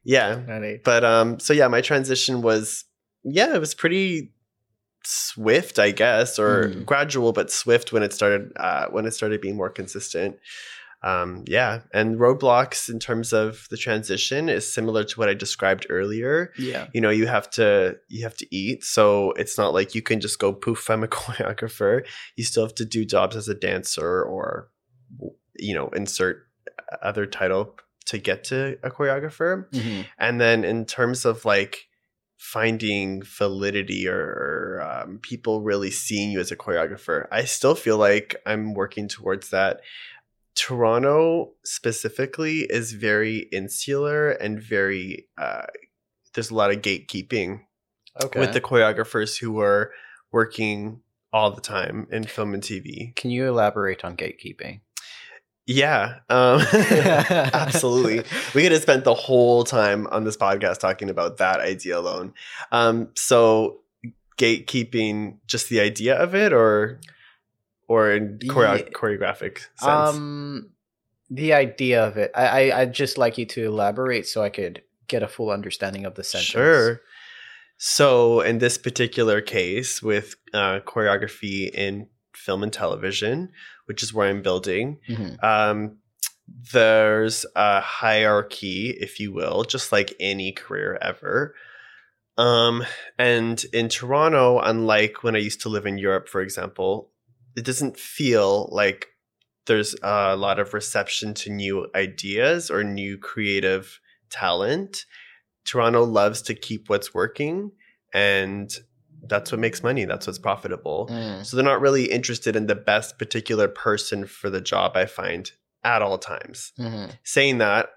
Yeah. But um so yeah, my transition was yeah, it was pretty swift, I guess, or Mm. gradual but swift when it started uh when it started being more consistent. Um yeah, and roadblocks in terms of the transition is similar to what I described earlier. Yeah. You know, you have to you have to eat, so it's not like you can just go poof I'm a *laughs* choreographer. You still have to do jobs as a dancer or you know, insert other title to get to a choreographer. Mhm. And then in terms of like finding validity or, or um, people really seeing you as a choreographer, I still feel like I'm working towards that. Toronto specifically is very insular and very, uh, there's a lot of gatekeeping Okay. with the choreographers who are working all the time in film and TV. Can you elaborate on gatekeeping? Yeah, um, *laughs* absolutely. *laughs* We could have spent the whole time on this podcast talking about that idea alone. Um, so gatekeeping, just the idea of it, or or in choreo- choreographic sense. Um, the idea of it. I, I I'd just like you to elaborate so I could get a full understanding of the sentence. Sure. So in this particular case, with uh, choreography in film and television, which is where I'm building, Mhm. um, there's a hierarchy, if you will, just like any career ever. Um, and in Toronto, unlike when I used to live in Europe, for example, it doesn't feel like there's a lot of reception to new ideas or new creative talent. Toronto loves to keep what's working, and that's what makes money. That's what's profitable. Mm. So they're not really interested in the best particular person for the job, I find, at all times. Mhm. Saying that,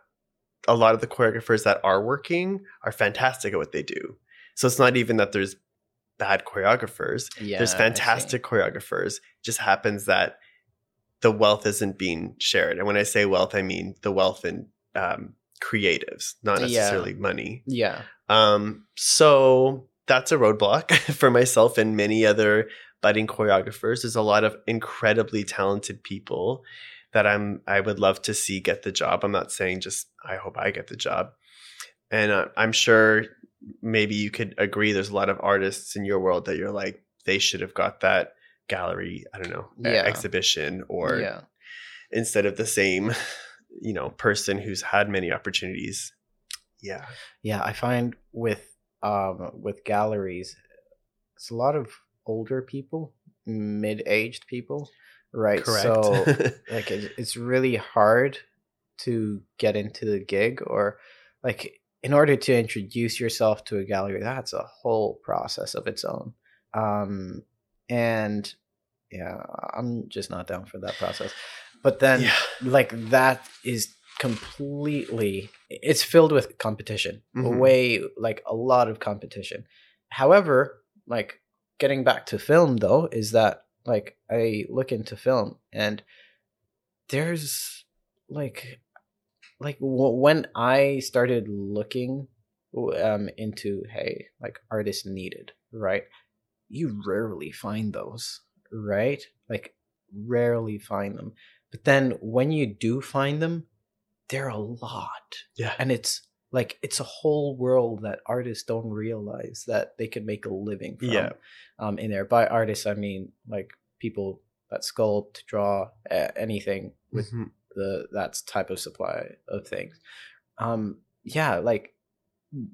a lot of the choreographers that are working are fantastic at what they do. So it's not even that there's bad choreographers. Yeah, there's fantastic choreographers. It just happens that the wealth isn't being shared. And when I say wealth, I mean the wealth in um, creatives, not Yeah. necessarily money. Yeah. Um, so that's a roadblock *laughs* for myself and many other budding choreographers. There's a lot of incredibly talented people that I'm I would love to see get the job. I'm not saying just I hope I get the job. And uh, I'm sure maybe you could agree there's a lot of artists in your world that you're like they should have got that gallery, I don't know, Yeah. exhibition or yeah. instead of the same, you know, person who's had many opportunities. Yeah. Yeah, I find with um with galleries, it's a lot of older people, mid-aged people, right? Correct. So *laughs* like it, it's really hard to get into the gig or like in order to introduce yourself to a gallery that's a whole process of its own um and yeah i'm just not down for that process but then yeah. like that is completely it's filled with competition Mhm. way like a lot of competition however like getting back to film though is that like i look into film and there's like like w- when i started looking um into hey like artists needed right you rarely find those right like rarely find them but then when you do find them they're a lot Yeah. and it's like it's a whole world that artists don't realize that they could make a living from Yeah. um in there by artists i mean like people that sculpt draw uh, anything with Mhm. The that type of supply of things um yeah like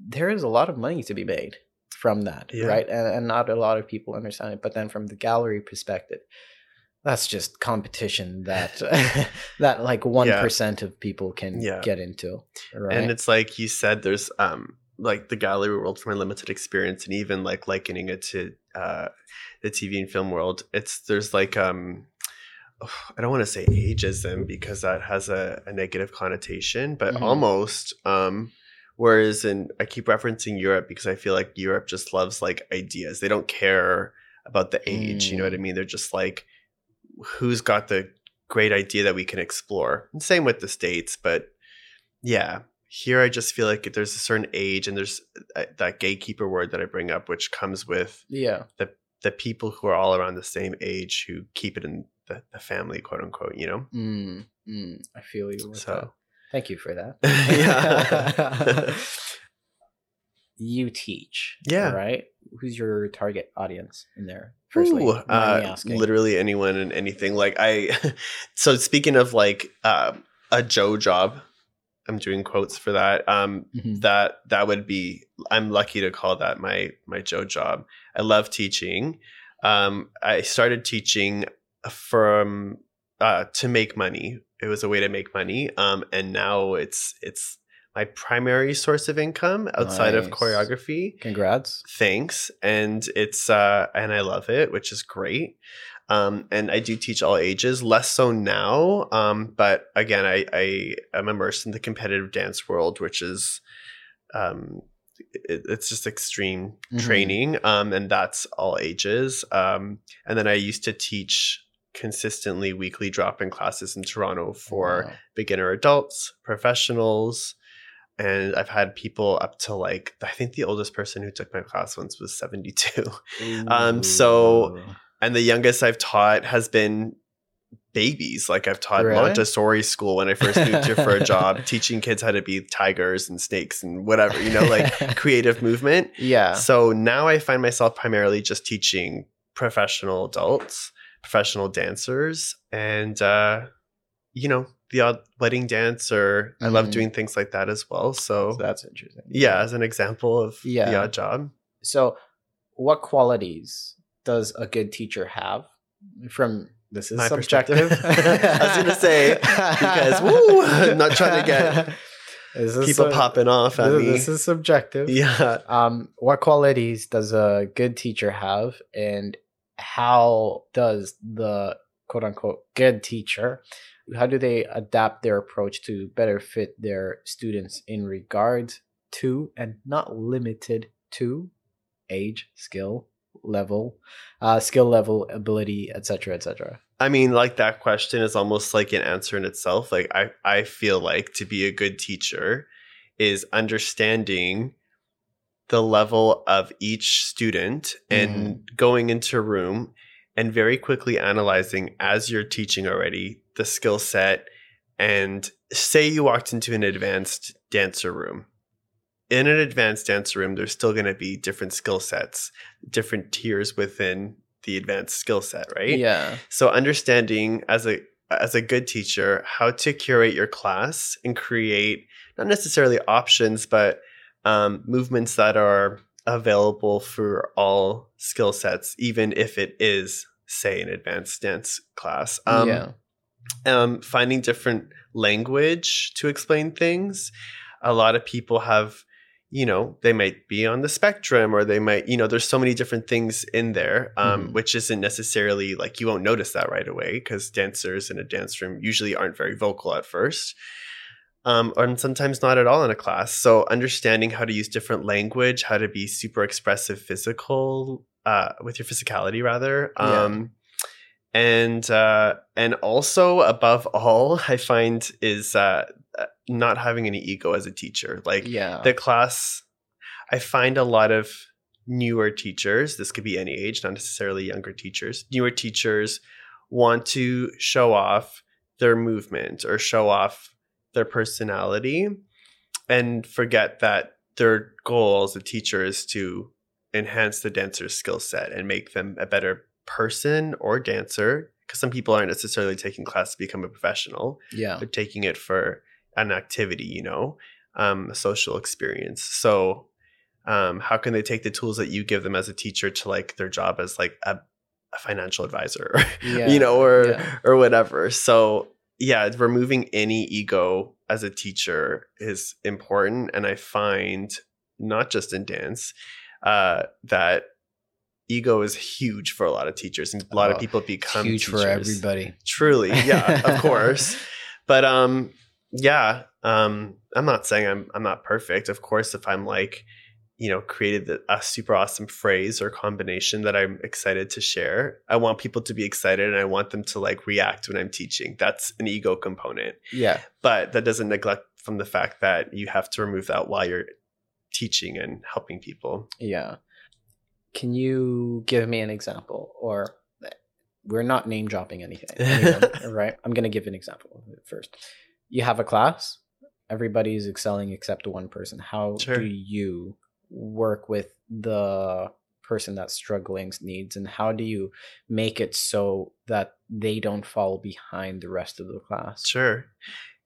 there is a lot of money to be made from that Yeah. right and, and not a lot of people understand it but then from the gallery perspective that's just competition that *laughs* *laughs* that like 1% of people can Yeah. get into right And it's like you said, there's um like the gallery world from my limited experience, and even like likening it to uh the TV and film world. It's there's like um *sighs* I don't want to say ageism because that has a, a negative connotation, but Mhm. almost um whereas in I keep referencing Europe because I feel like Europe just loves like ideas. They don't care about the age, you know what I Mm. mean? They're just like who's got the great idea that we can explore. And same with the states, but yeah, here I just feel like there's a certain age and there's uh, that gatekeeper word that I bring up, which comes with yeah the the people who are all around the same age who keep it in the, the family, quote unquote, you know? mm, mm, i feel you So- that thank you for that *laughs* *laughs* you teach. Yeah. Right. Who's your target audience in there? Firstly, Ooh, uh, literally anyone and anything. Like I, *laughs* so speaking of like uh, a Joe job, I'm doing quotes for that. Um, Mhm. that that would be. I'm lucky to call that my my Joe job. I love teaching. Um, I started teaching from uh, to make money. It was a way to make money. Um, and now it's it's my primary source of income outside of choreography Congrats. thanks and it's uh and i love it which is great um and i do teach all ages less so now um but again i i am immersed in the competitive dance world which is um it, it's just extreme Mhm. training um and that's all ages um and then i used to teach consistently weekly drop-in classes in toronto for Wow. beginner adults, professionals, and I've had people up to like I think the oldest person who took my class once was 72. *laughs* Um, so- And the youngest I've taught has been babies. Like I've taught Really? Montessori school when I first moved here for a *laughs* job, teaching kids how to be tigers and snakes and whatever, you know, like *laughs* creative movement. yeah. So now I find myself primarily just teaching professional adults, professional dancers, and uh, you know, the odd wedding dance or I love Mhm. doing things like that as well. So, So that's interesting. yeah, as an example of the Yeah. odd job. So, what qualities does a good teacher have? From this is My subjective. *laughs* I was gonna say, because, woo, I'm *laughs* not trying to get *laughs* This is People sub- popping off at this, me. this is subjective. yeah. Um, what qualities does a good teacher have, and how does the quote unquote good teacher, how do they adapt their approach to better fit their students in regards to and not limited to age, skill level, uh, skill level, ability, etc., etc. I mean, like that question is almost like an answer in itself. Like I, I feel like to be a good teacher is understanding the level of each student and mm-hmm. going into a room and very quickly analyzing as you're teaching already the skill set and say you walked into an advanced dancer room. In an advanced dancer room there's still going to be different skill sets different tiers within the advanced skill set right? Yeah. so understanding as a as a good teacher how to curate your class and create not necessarily options but um, movements that are available for all skill sets even if it is say an advanced dance class um, yeah. um, finding different language to explain things. A lot of people have, you know, they might be on the spectrum or they might, you know, there's so many different things in there, um, Mhm. which isn't necessarily like you won't notice that right away because dancers in a dance room usually aren't very vocal at first. Um, and sometimes not at all in a class. So understanding how to use different language, how to be super expressive physical, uh, with your physicality rather. Yeah. Um, and uh, and also above all, I find is uh, uh, not having any ego as a teacher. Like Yeah. the class, I find a lot of newer teachers. This could be any age, not necessarily younger teachers. Newer teachers want to show off their movement or show off their personality, and forget that their goal as a teacher is to enhance the dancer's skill set and make them a better person or dancer because some people aren't necessarily taking class to become a professional yeah. they're taking it for an activity you know um, a social experience so um, how can they take the tools that you give them as a teacher to like their job as like a, a financial advisor *laughs* Yeah. you know or Yeah. or whatever so yeah removing any ego as a teacher is important and i find not just in dance uh, that ego is huge for a lot of teachers and a lot Oh, of people become huge for everybody. truly yeah of *laughs* course. But um yeah um i'm not saying i'm i'm not perfect. Of course if i'm like you know created the, a super awesome phrase or combination that i'm excited to share i want people to be excited and i want them to like react when i'm teaching that's an ego component Yeah. but that doesn't neglect from the fact that you have to remove that while you're teaching and helping people Yeah. Can you give me an example? Or we're not name dropping anything, *laughs* anyone, right? I'm going to give an example first. You have a class, everybody's excelling except one person. How Sure. do you work with the person that's struggling's needs and how do you make it so that they don't fall behind the rest of the class Sure.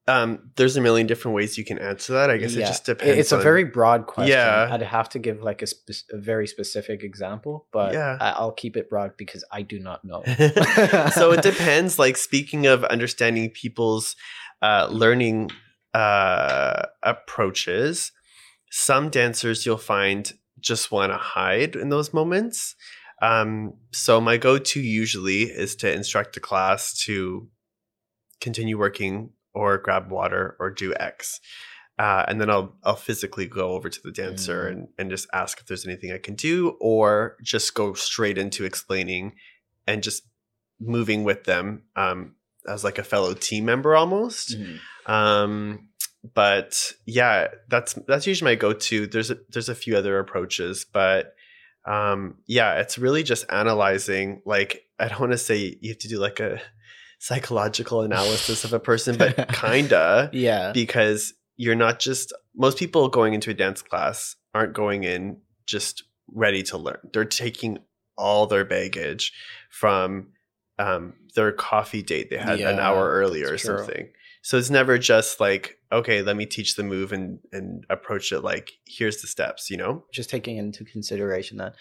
Um, there's a million different ways you can answer that. I guess it just depends. it's a on- very broad question Yeah. i'd have to give like a, spe- a very specific example but Yeah. I- i'll keep it broad because i do not know *laughs* so it *laughs* depends. Like speaking of understanding people's uh, learning uh, approaches, some dancers you'll find just want to hide in those moments. Um, so my go-to usually is to instruct the class to continue working or grab water or do X. Uh, and then I'll I'll physically go over to the dancer Mm. and, and just ask if there's anything I can do, or just go straight into explaining and just moving with them um, as like a fellow team member almost. Mhm. Um, but yeah, that's that's usually my go-to. There's a, there's a few other approaches, but um, yeah, it's really just analyzing. Like I don't want to say you have to do like a psychological analysis of a person, but *laughs* kinda yeah because you're not just most people going into a dance class aren't going in just ready to learn. They're taking all their baggage from um, their coffee date they had an hour earlier or something. So it's never just like, okay, let me teach the move and and approach it like here's the steps, you know? just taking into consideration that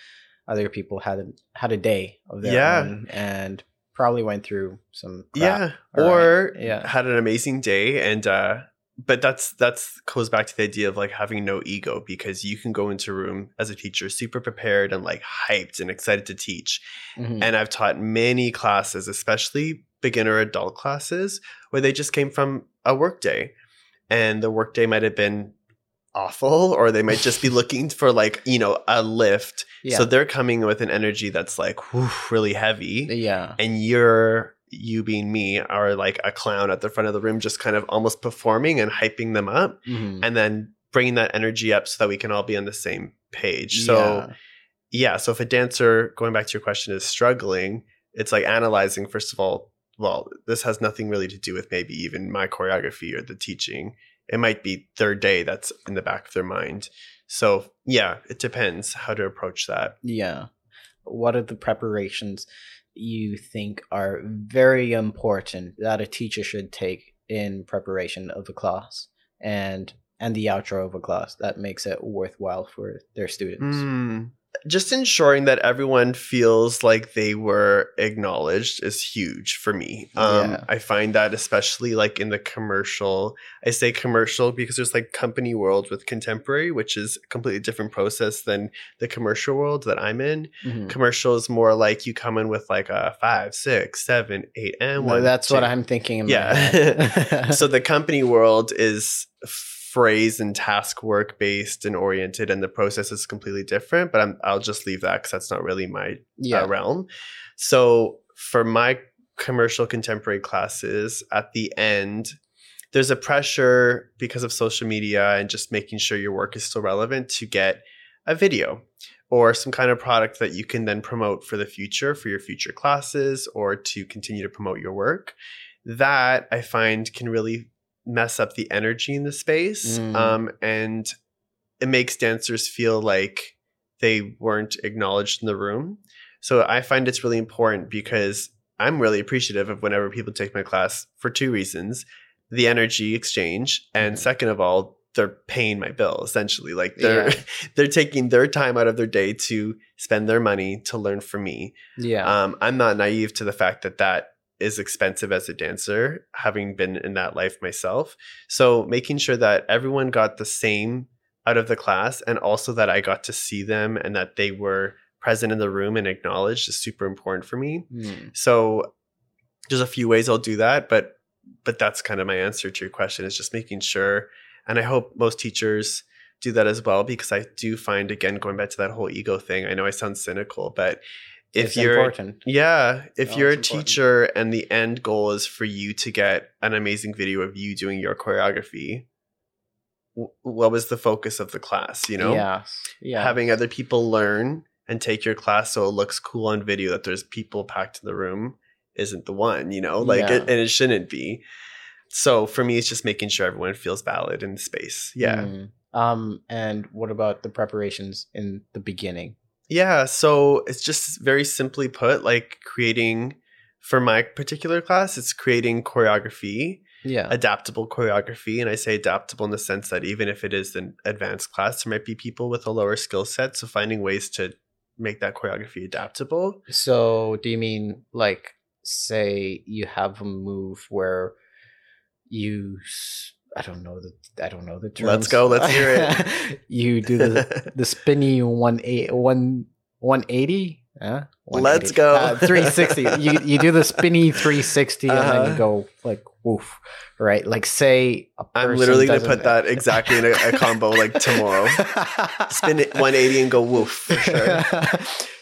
other people had a, had a day of their Yeah. own and probably went through some. Yeah. All right. Or Yeah. had an amazing day and uh but that's that's goes back to the idea of like having no ego because you can go into a room as a teacher super prepared and like hyped and excited to teach. Mhm. And I've taught many classes, especially beginner adult classes, where they just came from a work day. And the work day might have been awful, or they might just be *laughs* looking for like, you know, a lift. yeah. So they're coming with an energy that's like whew, really heavy. yeah. And you're you being me are like a clown at the front of the room, just kind of almost performing and hyping them up, Mhm. and then bringing that energy up so that we can all be on the same page. So Yeah. yeah so if a dancer going back to your question is struggling it's like analyzing first of all well this has nothing really to do with maybe even my choreography or the teaching it might be their day that's in the back of their mind so yeah it depends how to approach that Yeah. What are the preparations you think are very important that a teacher should take in preparation of a class and and the outro of a class that makes it worthwhile for their students? Mm. Just ensuring that everyone feels like they were acknowledged is huge for me. Um, Yeah. I find that especially like in the commercial, I say commercial because there's like company world with contemporary, which is a completely different process than the commercial world that I'm in. Mhm. Commercial is more like you come in with like a five, six, seven, eight, and No, one. that's what. I'm thinking. Yeah. *laughs* so the *laughs* company world is phrase and task work based and oriented and the process is completely different but I'm, i'll just leave that because that's not really my yeah. uh, realm so for my commercial contemporary classes at the end there's a pressure because of social media and just making sure your work is still relevant to get a video or some kind of product that you can then promote for the future for your future classes or to continue to promote your work that i find can really mess up the energy in the space Mm. um, and it makes dancers feel like they weren't acknowledged in the room so i find it's really important because i'm really appreciative of whenever people take my class for two reasons the energy exchange and Mhm. second of all they're paying my bill essentially like they're Yeah. *laughs* they're taking their time out of their day to spend their money to learn from me Yeah. um, I'm not naive to the fact that that is expensive as a dancer, having been in that life myself. So making sure that everyone got the same out of the class and also that I got to see them and that they were present in the room and acknowledged is super important for me. Mm. So there's a few ways I'll do that, but but that's kind of my answer to your question is just making sure and I hope most teachers do that as well because I do find again going back to that whole ego thing. I know I sound cynical, but if It's you're important. yeah, if No, you're a important. teacher and the end goal is for you to get an amazing video of you doing your choreography, w- what was the focus of the class? You know, Yeah. Yeah. having other people learn and take your class so it looks cool on video that there's people packed in the room isn't the one. You know, like Yeah. it, and it shouldn't be. So for me, it's just making sure everyone feels valid in the space. Yeah. Mm. Um, and what about the preparations in the beginning? Yeah, so it's just very simply put, like creating for my particular class, it's creating choreography, Yeah. adaptable choreography. And I say adaptable in the sense that even if it is an advanced class, there might be people with a lower skill set. So finding ways to make that choreography adaptable. So do you mean like say you have a move where you s- I don't know the I don't know the terms. Let's go, let's hear it. *laughs* you do the the spinny one eight one one eighty. Yeah, Let's go. Uh, 360. *laughs* you you do the spinny 360 and then Uh-huh. you go like woof, right? Like say a I'm literally going to put that *laughs* exactly in a, a combo like tomorrow. Spin it 180 and go woof for sure.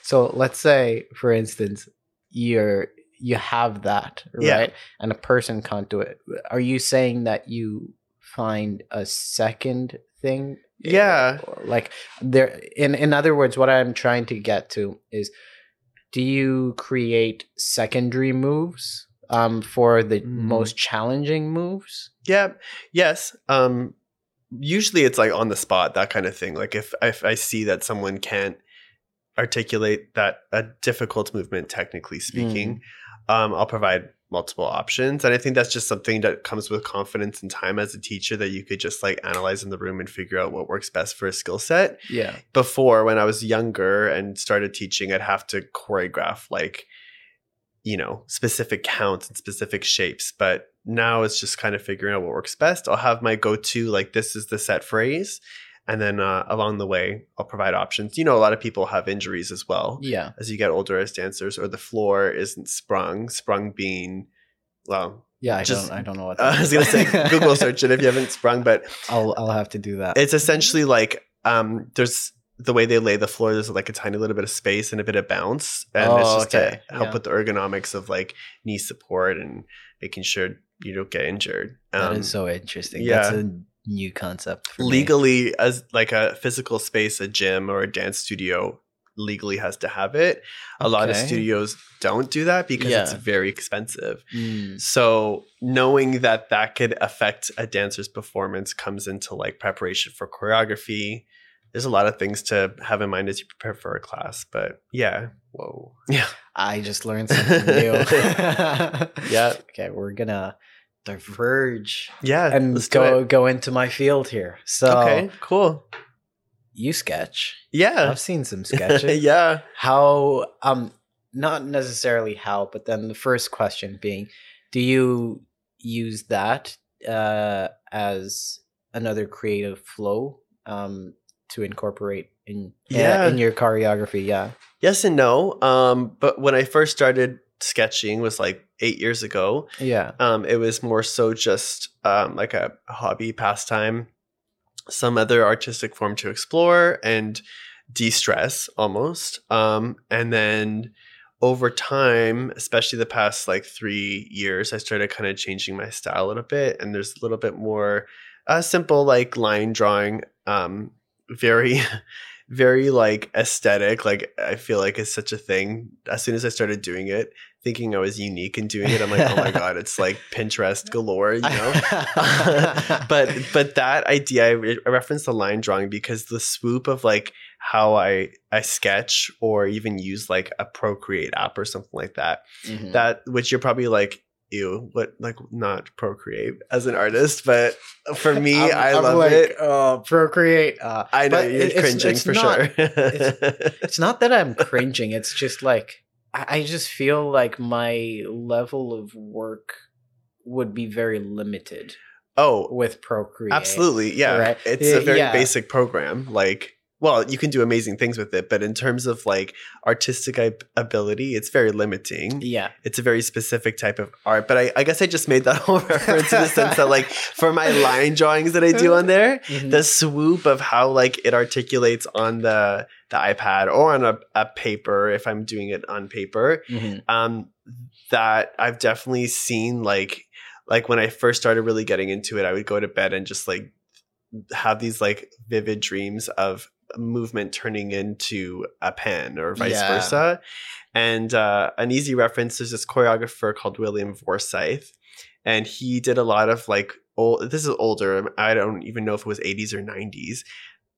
so let's say, for instance, you're you have that Yeah. right, and a person can't do it. Are you saying that you find a second thing? Yeah. Like there. In in other words, what I'm trying to get to is, do you create secondary moves? Um, for the Mm. most challenging moves. Yeah. Yes. Um usually it's like on the spot that kind of thing. Like if if I see that someone can't articulate that a difficult movement technically speaking, um I'll provide multiple options and I think that's just something that comes with confidence and time as a teacher that you could just like analyze in the room and figure out what works best for a skill set. Yeah. before when I was younger and started teaching, I'd have to choreograph like, you know, specific counts and specific shapes. But now it's just kind of figuring out what works best. I'll have my go to, like, this is the set phrase. And then uh, along the way, I'll provide options. You know, a lot of people have injuries as well Yeah. as you get older as dancers, or the floor isn't sprung, sprung being, well, Yeah. I Just- don't. I don't know what. uh, *laughs* I was going to say *laughs* Google search it if you haven't sprung, but I'll I'll have to do that. it's essentially like um there's the way they lay the floor there's like a tiny little bit of space and a bit of bounce and it's Oh, just okay. to help Yeah. with the ergonomics of like knee support and making sure you don't get injured that um, is so interesting. yeah. That's a new concept. For me. legally as like a physical space a gym or a dance studio legally has to have it a lot of studios don't do that because it's very expensive Mm, so knowing that that could affect a dancer's performance comes into like preparation for choreography. There's a lot of things to have in mind as you prepare for a class, but yeah, whoa! yeah, *laughs* I just learned something new. *laughs* yeah, *laughs* Okay, we're gonna diverge yeah. and let's go go into my field here. So Okay, cool. you sketch. Yeah, I've seen some *laughs* sketches. yeah. How um not necessarily how, but then the first question being, do you use that uh as another creative flow um to incorporate in Yeah. uh, in your choreography? Yeah. Yes and no. Um, but when I first started sketching was like eight years ago. Yeah. Um, it was more so just um, like a hobby, pastime, some other artistic form to explore and de stress almost. Um, and then over time, especially the past like three years, I started kind of changing my style a little bit. And there's a little bit more uh, simple, like line drawing, um, very. *laughs* Very like aesthetic, like I feel like it's such a thing. As soon as I started doing it, thinking I was unique in doing it, I'm like, oh my god, it's like *laughs* Pinterest galore, you know. *laughs* but but that idea, I, re- I referenced the line drawing because the swoop of like how I I sketch or even use like a Procreate app or something like that. Mhm. That which you're probably like, ew, what like not Procreate as an artist, but for me, I'm- I I'm love like, it. Oh, Procreate. Uh, I know you're it's- cringing it's for not- sure. it's not that I'm *laughs* cringing. It's just like I just feel like my level of work would be very limited oh, with Procreate. Absolutely. Yeah. Right. It's a very yeah. basic program. Like, well, you can do amazing things with it, but in terms of like artistic ability, it's very limiting. Yeah. It's a very specific type of art. But I, I guess I just made that *laughs* whole reference in the sense that, like, for my line drawings that I do on there, Mhm. the swoop of how like it articulates on the the iPad or on a, a paper if I'm doing it on paper Mhm. um that I've definitely seen like like when I first started really getting into it, I would go to bed and just like have these like vivid dreams of movement turning into a pen or vice Yeah. versa. And uh, an easy reference is this choreographer called William Forsythe. and he did a lot of like old. This is older. I don't even know if it was 80s or 90s.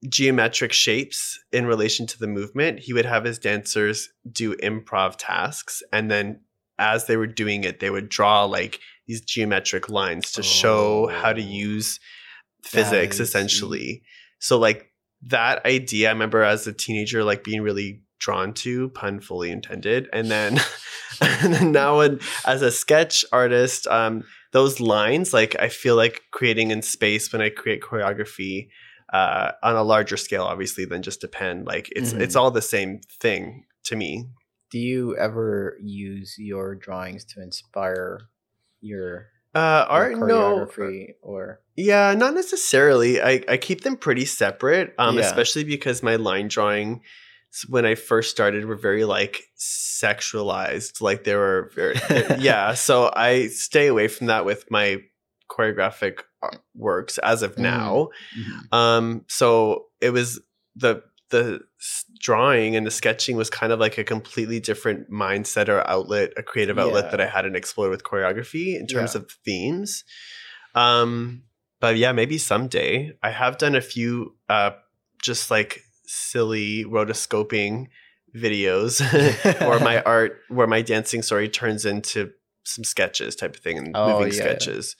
Geometric shapes in relation to the movement. He would have his dancers do improv tasks, and then as they were doing it, they would draw like these geometric lines to show how to Oh. use physics essentially. So like that idea, I remember as a teenager, like being really drawn to, pun fully intended. And then, *laughs* and then now when, as a sketch artist, um, those lines, like I feel like creating in space when I create choreography uh, on a larger scale, obviously, than just a pen. Like it's Mhm. it's all the same thing to me. Do you ever use your drawings to inspire your, Uh, art, no, choreography or Yeah, not necessarily. I, I keep them pretty separate, um, Yeah. especially because my line drawing when I first started were very like sexualized. Like they were very *laughs* yeah. So I stay away from that with my choreographic works as of Mhm. now. Mhm. Um, so it was the the drawing and the sketching was kind of like a completely different mindset or outlet, a creative outlet Yeah. that I hadn't explored with choreography in terms Yeah. of themes. Um, but yeah, maybe someday. I have done a few uh just like silly rotoscoping videos *laughs* or my *laughs* art where my dancing story turns into some sketches type of thing and Oh, moving yeah. sketches.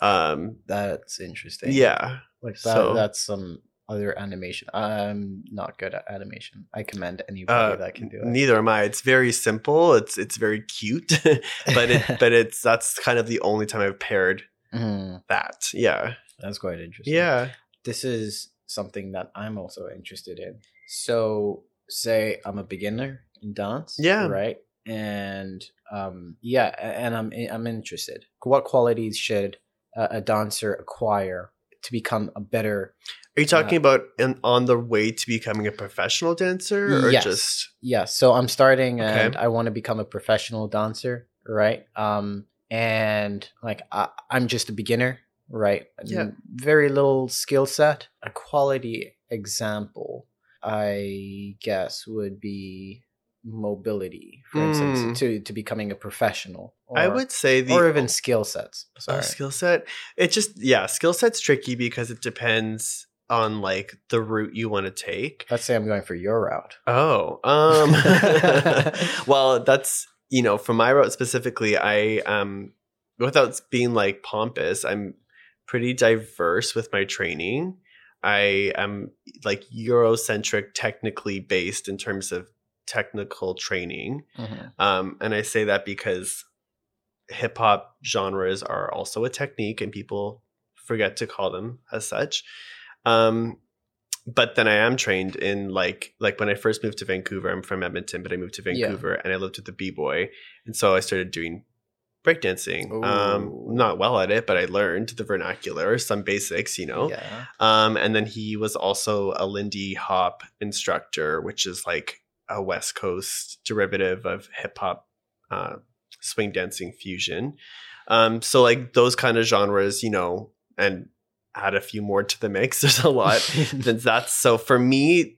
Um that's interesting. yeah. like that. So- that's some other animation. I'm not good at animation. I commend anybody Uh, that can do it. Neither am I. It's very simple. It's it's very cute, *laughs* but it but it's that's kind of the only time I've paired *laughs* Mhm. that. Yeah, That's quite interesting. yeah. this is something that I'm also interested in. So, say I'm a beginner in dance, Yeah. right? And um, yeah, and I'm I'm interested. What qualities should a, a dancer acquire to become a better? Are you talking about in, on the way to becoming a professional dancer, or Yes. just Yeah, so I'm starting Okay. and I want to become a professional dancer, right? Um, and like I, I'm just a beginner, right? Yeah. Very little skill set. A quality example, I guess, would be mobility, for Mm. instance, to to becoming a professional. I would say the or even skill sets. uh, Sorry. skill set. It just yeah, skill set's tricky because it depends on like the route you want to take. Let's say I'm going for your route. Oh, um, *laughs* well, that's you know, for my route specifically, I um, without being like pompous, I'm pretty diverse with my training. I am like Eurocentric, technically based in terms of technical training, Mhm. um, and I say that because hip hop genres are also a technique, and people forget to call them as such. Um, but then I am trained in like like when I first moved to Vancouver. I'm from Edmonton, but I moved to Yeah. Vancouver and I lived with the b boy, and so I started doing breakdancing. Um, not well at it, but I learned the vernacular, some basics, you know. Yeah. Um, and then he was also a Lindy Hop instructor, which is like a West Coast derivative of hip hop, uh, swing dancing fusion. Um, so like those kind of genres, you know, and add a few more to the mix. *laughs* There's a lot. *laughs* then that's so for me,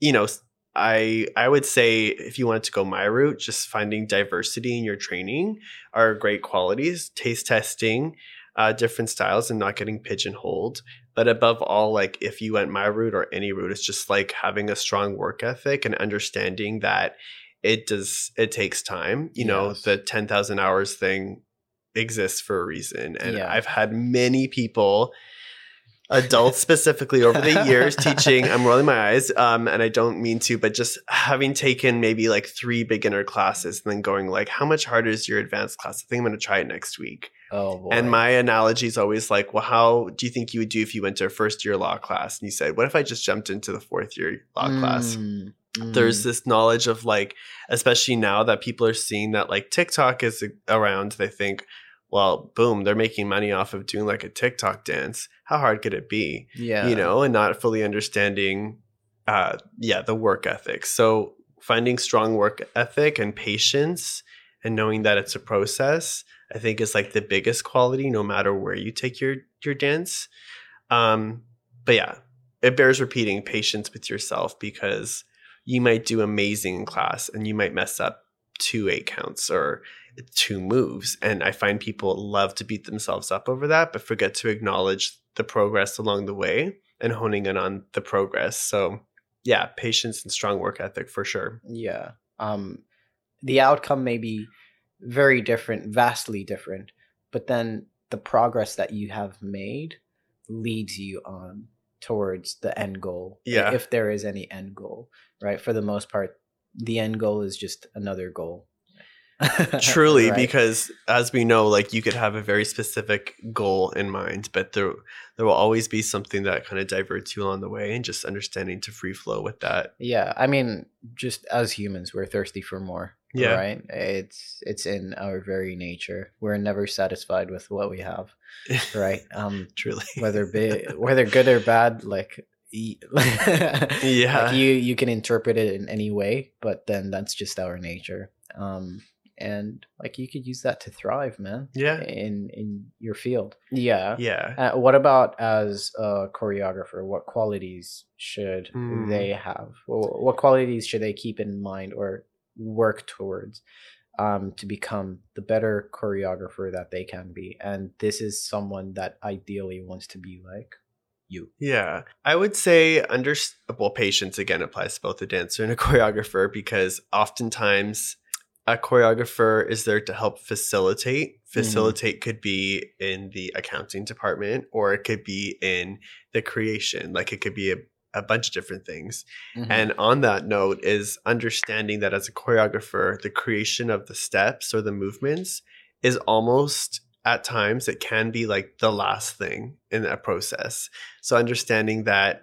you know, I I would say if you wanted to go my route, just finding diversity in your training are great qualities. Taste testing, uh, different styles, and not getting pigeonholed. But above all, like if you went my route or any route, it's just like having a strong work ethic and understanding that it does it takes time. You know, Yes. the ten thousand hours thing exists for a reason, and Yeah. I've had many people adults specifically over the *laughs* years teaching i'm rolling my eyes um, and i don't mean to but just having taken maybe like three beginner classes and then going like how much harder is your advanced class i think i'm going to try it next week Oh boy. and my analogy is always like well how do you think you would do if you went to a first year law class and you said what if i just jumped into the fourth year law class Mm, there's mm. this knowledge of like especially now that people are seeing that like tiktok is around they think well boom they're making money off of doing like a tiktok dance. How hard could it be? Yeah. you know and not fully understanding uh yeah the work ethic. So finding strong work ethic and patience and knowing that it's a process i think is like the biggest quality no matter where you take your your dance. Um but yeah it bears repeating patience with yourself because you might do amazing in class and you might mess up two eight counts or two moves. And I find people love to beat themselves up over that, but forget to acknowledge the progress along the way and honing in on the progress. So, yeah, patience and strong work ethic for sure. Yeah. Um, the outcome may be very different, vastly different, but then the progress that you have made leads you on towards the end goal. Yeah. If there is any end goal, right? For the most part, the end goal is just another goal. *laughs* Truly, Right? because as we know, like you could have a very specific goal in mind, but there there will always be something that kind of diverts you along the way, and just understanding to free flow with that. Yeah, I mean, just as humans, we're thirsty for more. Yeah. right. It's it's in our very nature. We're never satisfied with what we have, right? *laughs* Um, Truly, whether be, whether good or bad, like *laughs* Yeah. like you you can interpret it in any way, but then that's just our nature. Um, and like you could use that to thrive, man. yeah, In in your field. Yeah. yeah. Uh, what about as a choreographer? What qualities should Hmm. they have? Wh- What qualities should they keep in mind or work towards um, to become the better choreographer that they can be? And this is someone that ideally wants to be like you. Yeah, I would say under well, patience again applies to both a dancer and a *laughs* choreographer because oftentimes a choreographer is there to help facilitate. Facilitate could be in the accounting department or it could be in the creation. Like it could be a, a bunch of different things. Mm-hmm. And on that note is understanding that as a choreographer, the creation of the steps or the movements is almost at times it can be like the last thing in a process. So understanding that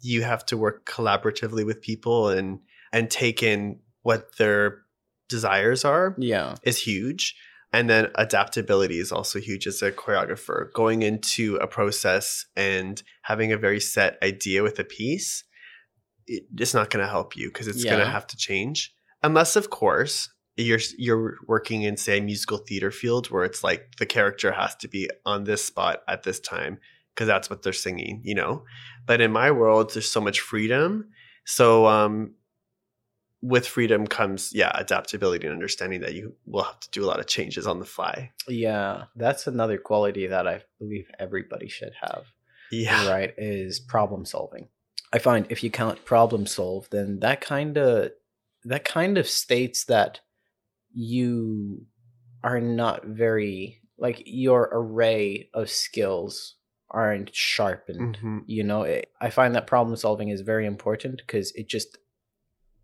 you have to work collaboratively with people and and take in what their desires are yeah. is huge. And then adaptability is also huge as a choreographer. Going into a process and having a very set idea with a piece, it, it's not going to help you because it's going to have to change. Unless, of course, you're you're working in say a musical theater field where it's like the character has to be on this spot at this time because that's what they're singing, you know. But in my world, there's so much freedom. So um, with freedom comes yeah adaptability and understanding that you will have to do a lot of changes on the fly Yeah. That's another quality that I believe everybody should have. yeah right is problem solving i find if you can't problem solve then that kind of that kind of states that you are not very like your array of skills aren't sharpened Mhm. you know it, i find that problem solving is very important because it just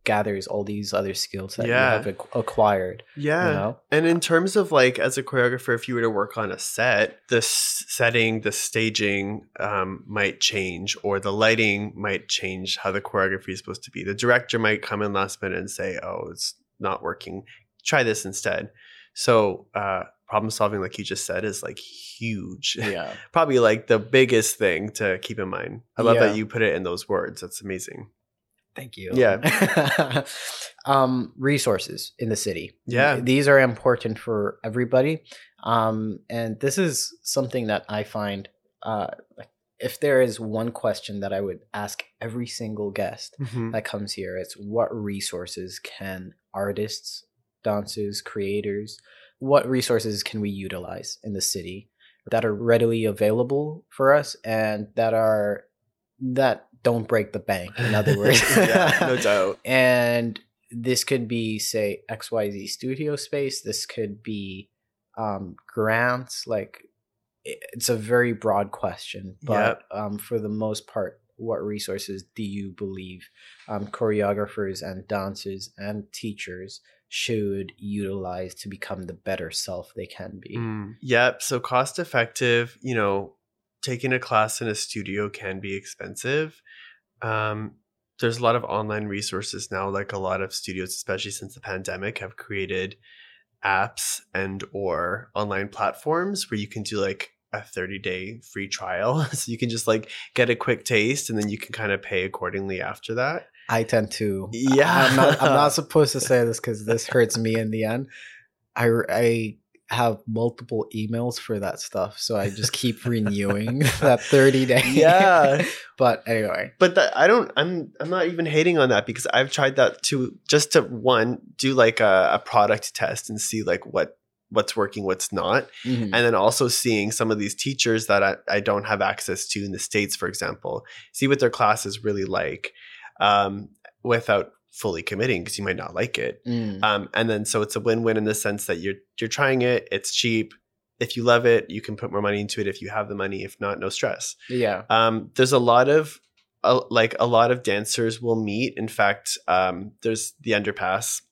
gathers all these other skills that Yeah. you have acquired yeah you know and in terms of like as a choreographer if you were to work on a set the setting the staging um, might change or the lighting might change how the choreography is supposed to be the director might come in last minute and say oh it's not working try this instead so uh, problem solving like you just said is like huge *laughs* yeah probably like the biggest thing to keep in mind. I love Yeah. that you put it in those words. That's amazing. Thank you. Yeah. *laughs* um, resources in the city. Yeah. These are important for everybody. Um, and this is something that I find uh, if there is one question that I would ask every single guest that comes here, it's what resources can artists, dancers, creators, what resources can we utilize in the city that are readily available for us and that are that don't break the bank in other *laughs* words yeah, no doubt. *laughs* and this could be say xyz studio space this could be um grants like it's a very broad question but um for the most part what resources do you believe um choreographers and dancers and teachers should utilize to become the better self they can be Mm, Yep. So cost effective, you know, taking a class in a studio can be expensive. Um, there's a lot of online resources now, like a lot of studios, especially since the pandemic, have created apps and or online platforms where you can do like a 30 day free trial. *laughs* so you can just like get a quick taste and then you can kind of pay accordingly after that. I tend to. Yeah. I'm not, I'm not supposed to say this because this hurts me in the end. I, I have multiple emails for that stuff, so I just keep *laughs* renewing *laughs* that 30 day. Yeah. *laughs* but anyway. But that, I don't. I'm. I'm not even hating on that because I've tried that to just to one do like a, a product test and see like what what's working, what's not, Mhm. and then also seeing some of these teachers that I, I don't have access to in the states, for example, see what their class is really like, um, without fully committing because you might not like it. Mm. Um, and then so it's a win-win in the sense that you're you're trying it, it's cheap. If you love it, you can put more money into it. If you have the money, if not, no stress. yeah. Um, there's a lot of uh, like a lot of dancers will meet. In fact, um, there's the underpass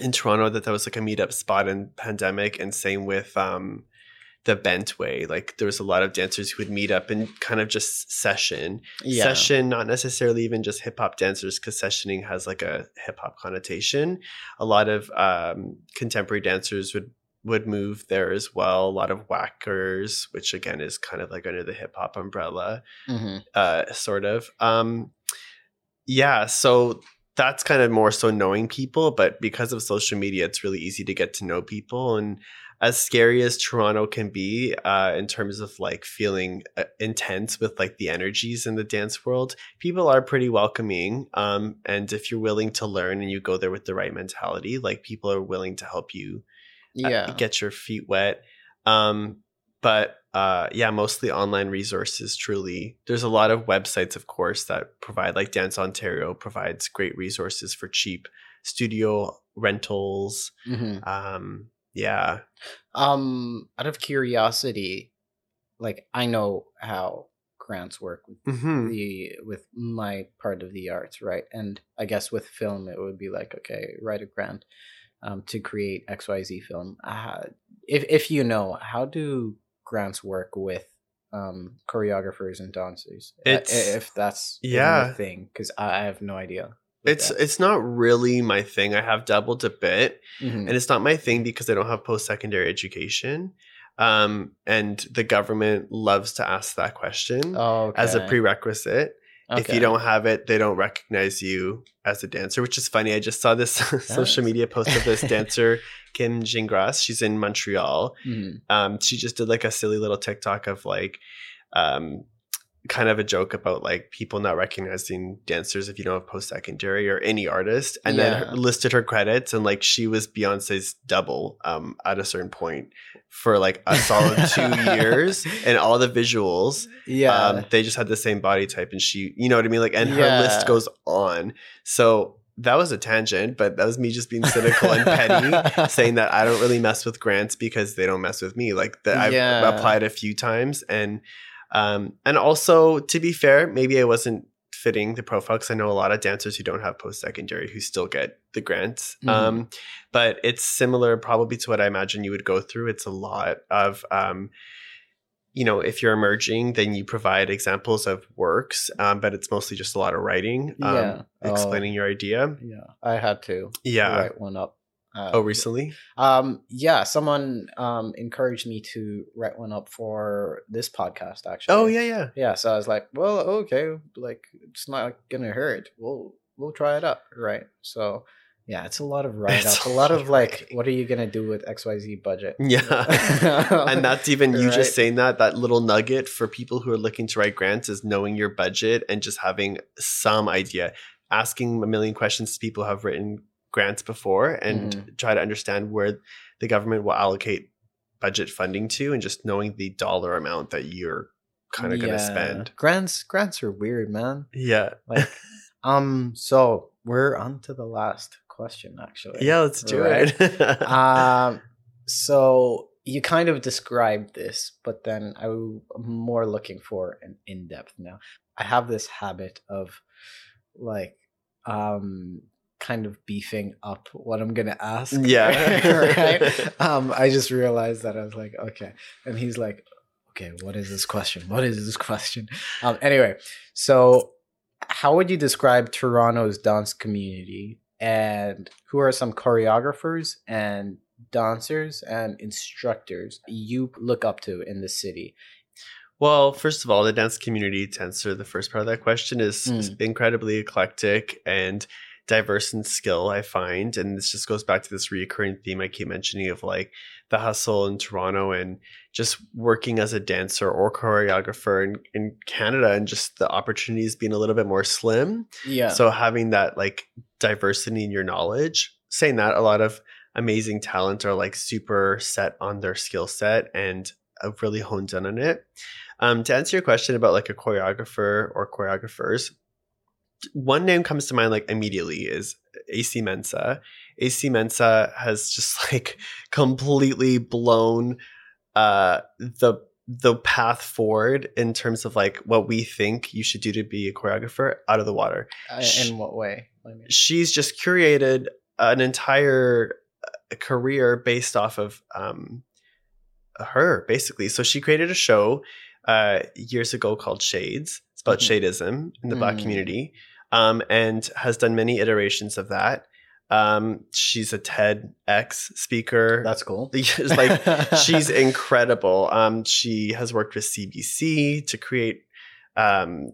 in Toronto that that was like a meetup spot in pandemic, and same with um, the Bentway. Like there was a lot of dancers who would meet up and kind of just session Yeah. session, not necessarily even just hip hop dancers, because sessioning has like a hip hop connotation. A lot of um, contemporary dancers would would move there as well. A lot of waackers, which again is kind of like under the hip hop umbrella, Mhm. uh, sort of. Um, yeah, so that's kind of more so knowing people, but because of social media, it's really easy to get to know people and as scary as Toronto can be uh, in terms of like feeling uh, intense with like the energies in the dance world, people are pretty welcoming. Um, and if you're willing to learn and you go there with the right mentality, like people are willing to help you uh, Yeah. get your feet wet. Um, but uh, yeah, mostly online resources. Truly, there's a lot of websites, of course, that provide like Dance Ontario provides great resources for cheap studio rentals. Mhm. Um, yeah, Um, out of curiosity, like I know how grants work with hmm the with my part of the arts, right? And I guess with film, it would be like, okay, write a grant um, to create X Y Z film. Uh, if if you know, how do grants work with um, choreographers and dancers? Uh, It's- if that's yeah. thing, because I have no idea. It's that. it's not really my thing. I have dabbled a bit, Mhm. and it's not my thing because I don't have post secondary education. Um, and the government loves to ask that question oh, as a okay. prerequisite. If you don't have it, they don't recognize you as a dancer, which is funny. I just saw this *laughs* social media post of this *laughs* dancer, Kim Gingras. She's in Montreal. Mhm. Um, she just did like a silly little TikTok of like, um, kind of a joke about like people not recognizing dancers if you don't have post secondary or any artist, and then Yeah. her, listed her credits and like she was Beyonce's double um, at a certain point for like a solid two *laughs* years, and all the visuals yeah, um, they just had the same body type and she you know what i mean like and her Yeah. list goes on so that was a tangent but that was me just being cynical and petty *laughs* saying that i don't really mess with grants because they don't mess with me like that i've Yeah. applied a few times and um and also to be fair maybe i wasn't fitting the profile because i know a lot of dancers who don't have post-secondary who still get the grants Mhm. um but it's similar probably to what i imagine you would go through it's a lot of um you know, if you're emerging, then you provide examples of works, um, but it's mostly just a lot of writing, um, Yeah. Oh. explaining your idea. yeah, I had to Yeah. write one up. Uh, Oh, recently? Um, yeah, someone um encouraged me to write one up for this podcast. Actually. Oh, yeah, yeah. yeah. So I was like, well, okay, like it's not gonna hurt. We'll we'll try it up, right? So yeah, it's a lot of write *laughs* It's up, a lot of like, what are you gonna do with X Y Z budget? Yeah. *laughs* and that's even you Right. just saying that, that little nugget for people who are looking to write grants is knowing your budget and just having some idea. Asking a million questions to people who have written grants before and Mm-hmm. try to understand where the government will allocate budget funding to and just knowing the dollar amount that you're kind of going to spend. Grants grants are weird, man. Yeah. Like, *laughs* um, so we're on to the last question, actually. Yeah, let's do Right. it. *laughs* um so you kind of described this but then i'm more looking for an in-depth now i have this habit of like um kind of beefing up what i'm gonna ask Yeah. *laughs* right? Um i just realized that i was like okay. And he's like okay what is this question? What is this question? Um anyway so how would you describe toronto's dance community? And who are some choreographers and dancers and instructors you look up to in the city? Well, first of all, the dance community, to answer the first part of that question, is Mm. incredibly eclectic and diverse in skill, I find. And this just goes back to this recurring theme I keep mentioning of like the hustle in Toronto and just working as a dancer or choreographer in, in Canada and just the opportunities being a little bit more slim. Yeah. So having that like diversity in your knowledge, saying that a lot of amazing talent are like super set on their skill set and have really honed in on it. Um, to answer your question about like a choreographer or choreographers, one name comes to mind like immediately is AC Mensa. AC Mensa has just *laughs* like completely blown uh the the path forward in terms of like what we think you should do to be a choreographer out of the water. Uh, in what way? Mean? She's just curated an entire uh, career based off of um her basically. So she created a show uh years ago called Shades. It's about Mhm. shadeism in the black Mm. community. Um and has done many iterations of that. Um she's a TEDx speaker. That's cool. *laughs* Like *laughs* she's incredible. Um, she has worked with CBC to create um,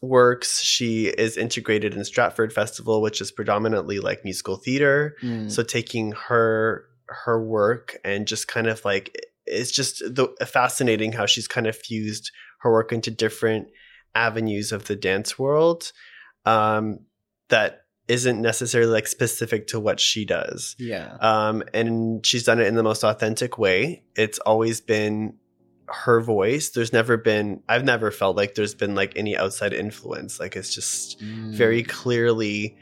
works. She is integrated in Stratford Festival, which is predominantly like musical theater. Mm. So taking her her work and just kind of like it's just the, fascinating how she's kind of fused her work into different avenues of the dance world um, that isn't necessarily like specific to what she does yeah. um, and she's done it in the most authentic way. It's always been her voice. There's never been, I've never felt like there's been like any outside influence. Like it's just Mm. very clearly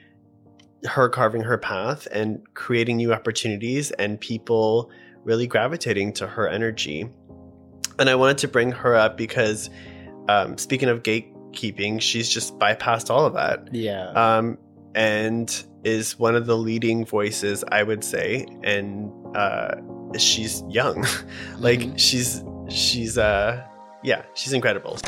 her carving her path and creating new opportunities and people really gravitating to her energy. And I wanted to bring her up because, um, speaking of gatekeeping, she's just bypassed all of that Yeah. um, and is one of the leading voices, I would say. And uh, she's young, *laughs* like Mhm. she's she's uh, yeah, she's incredible.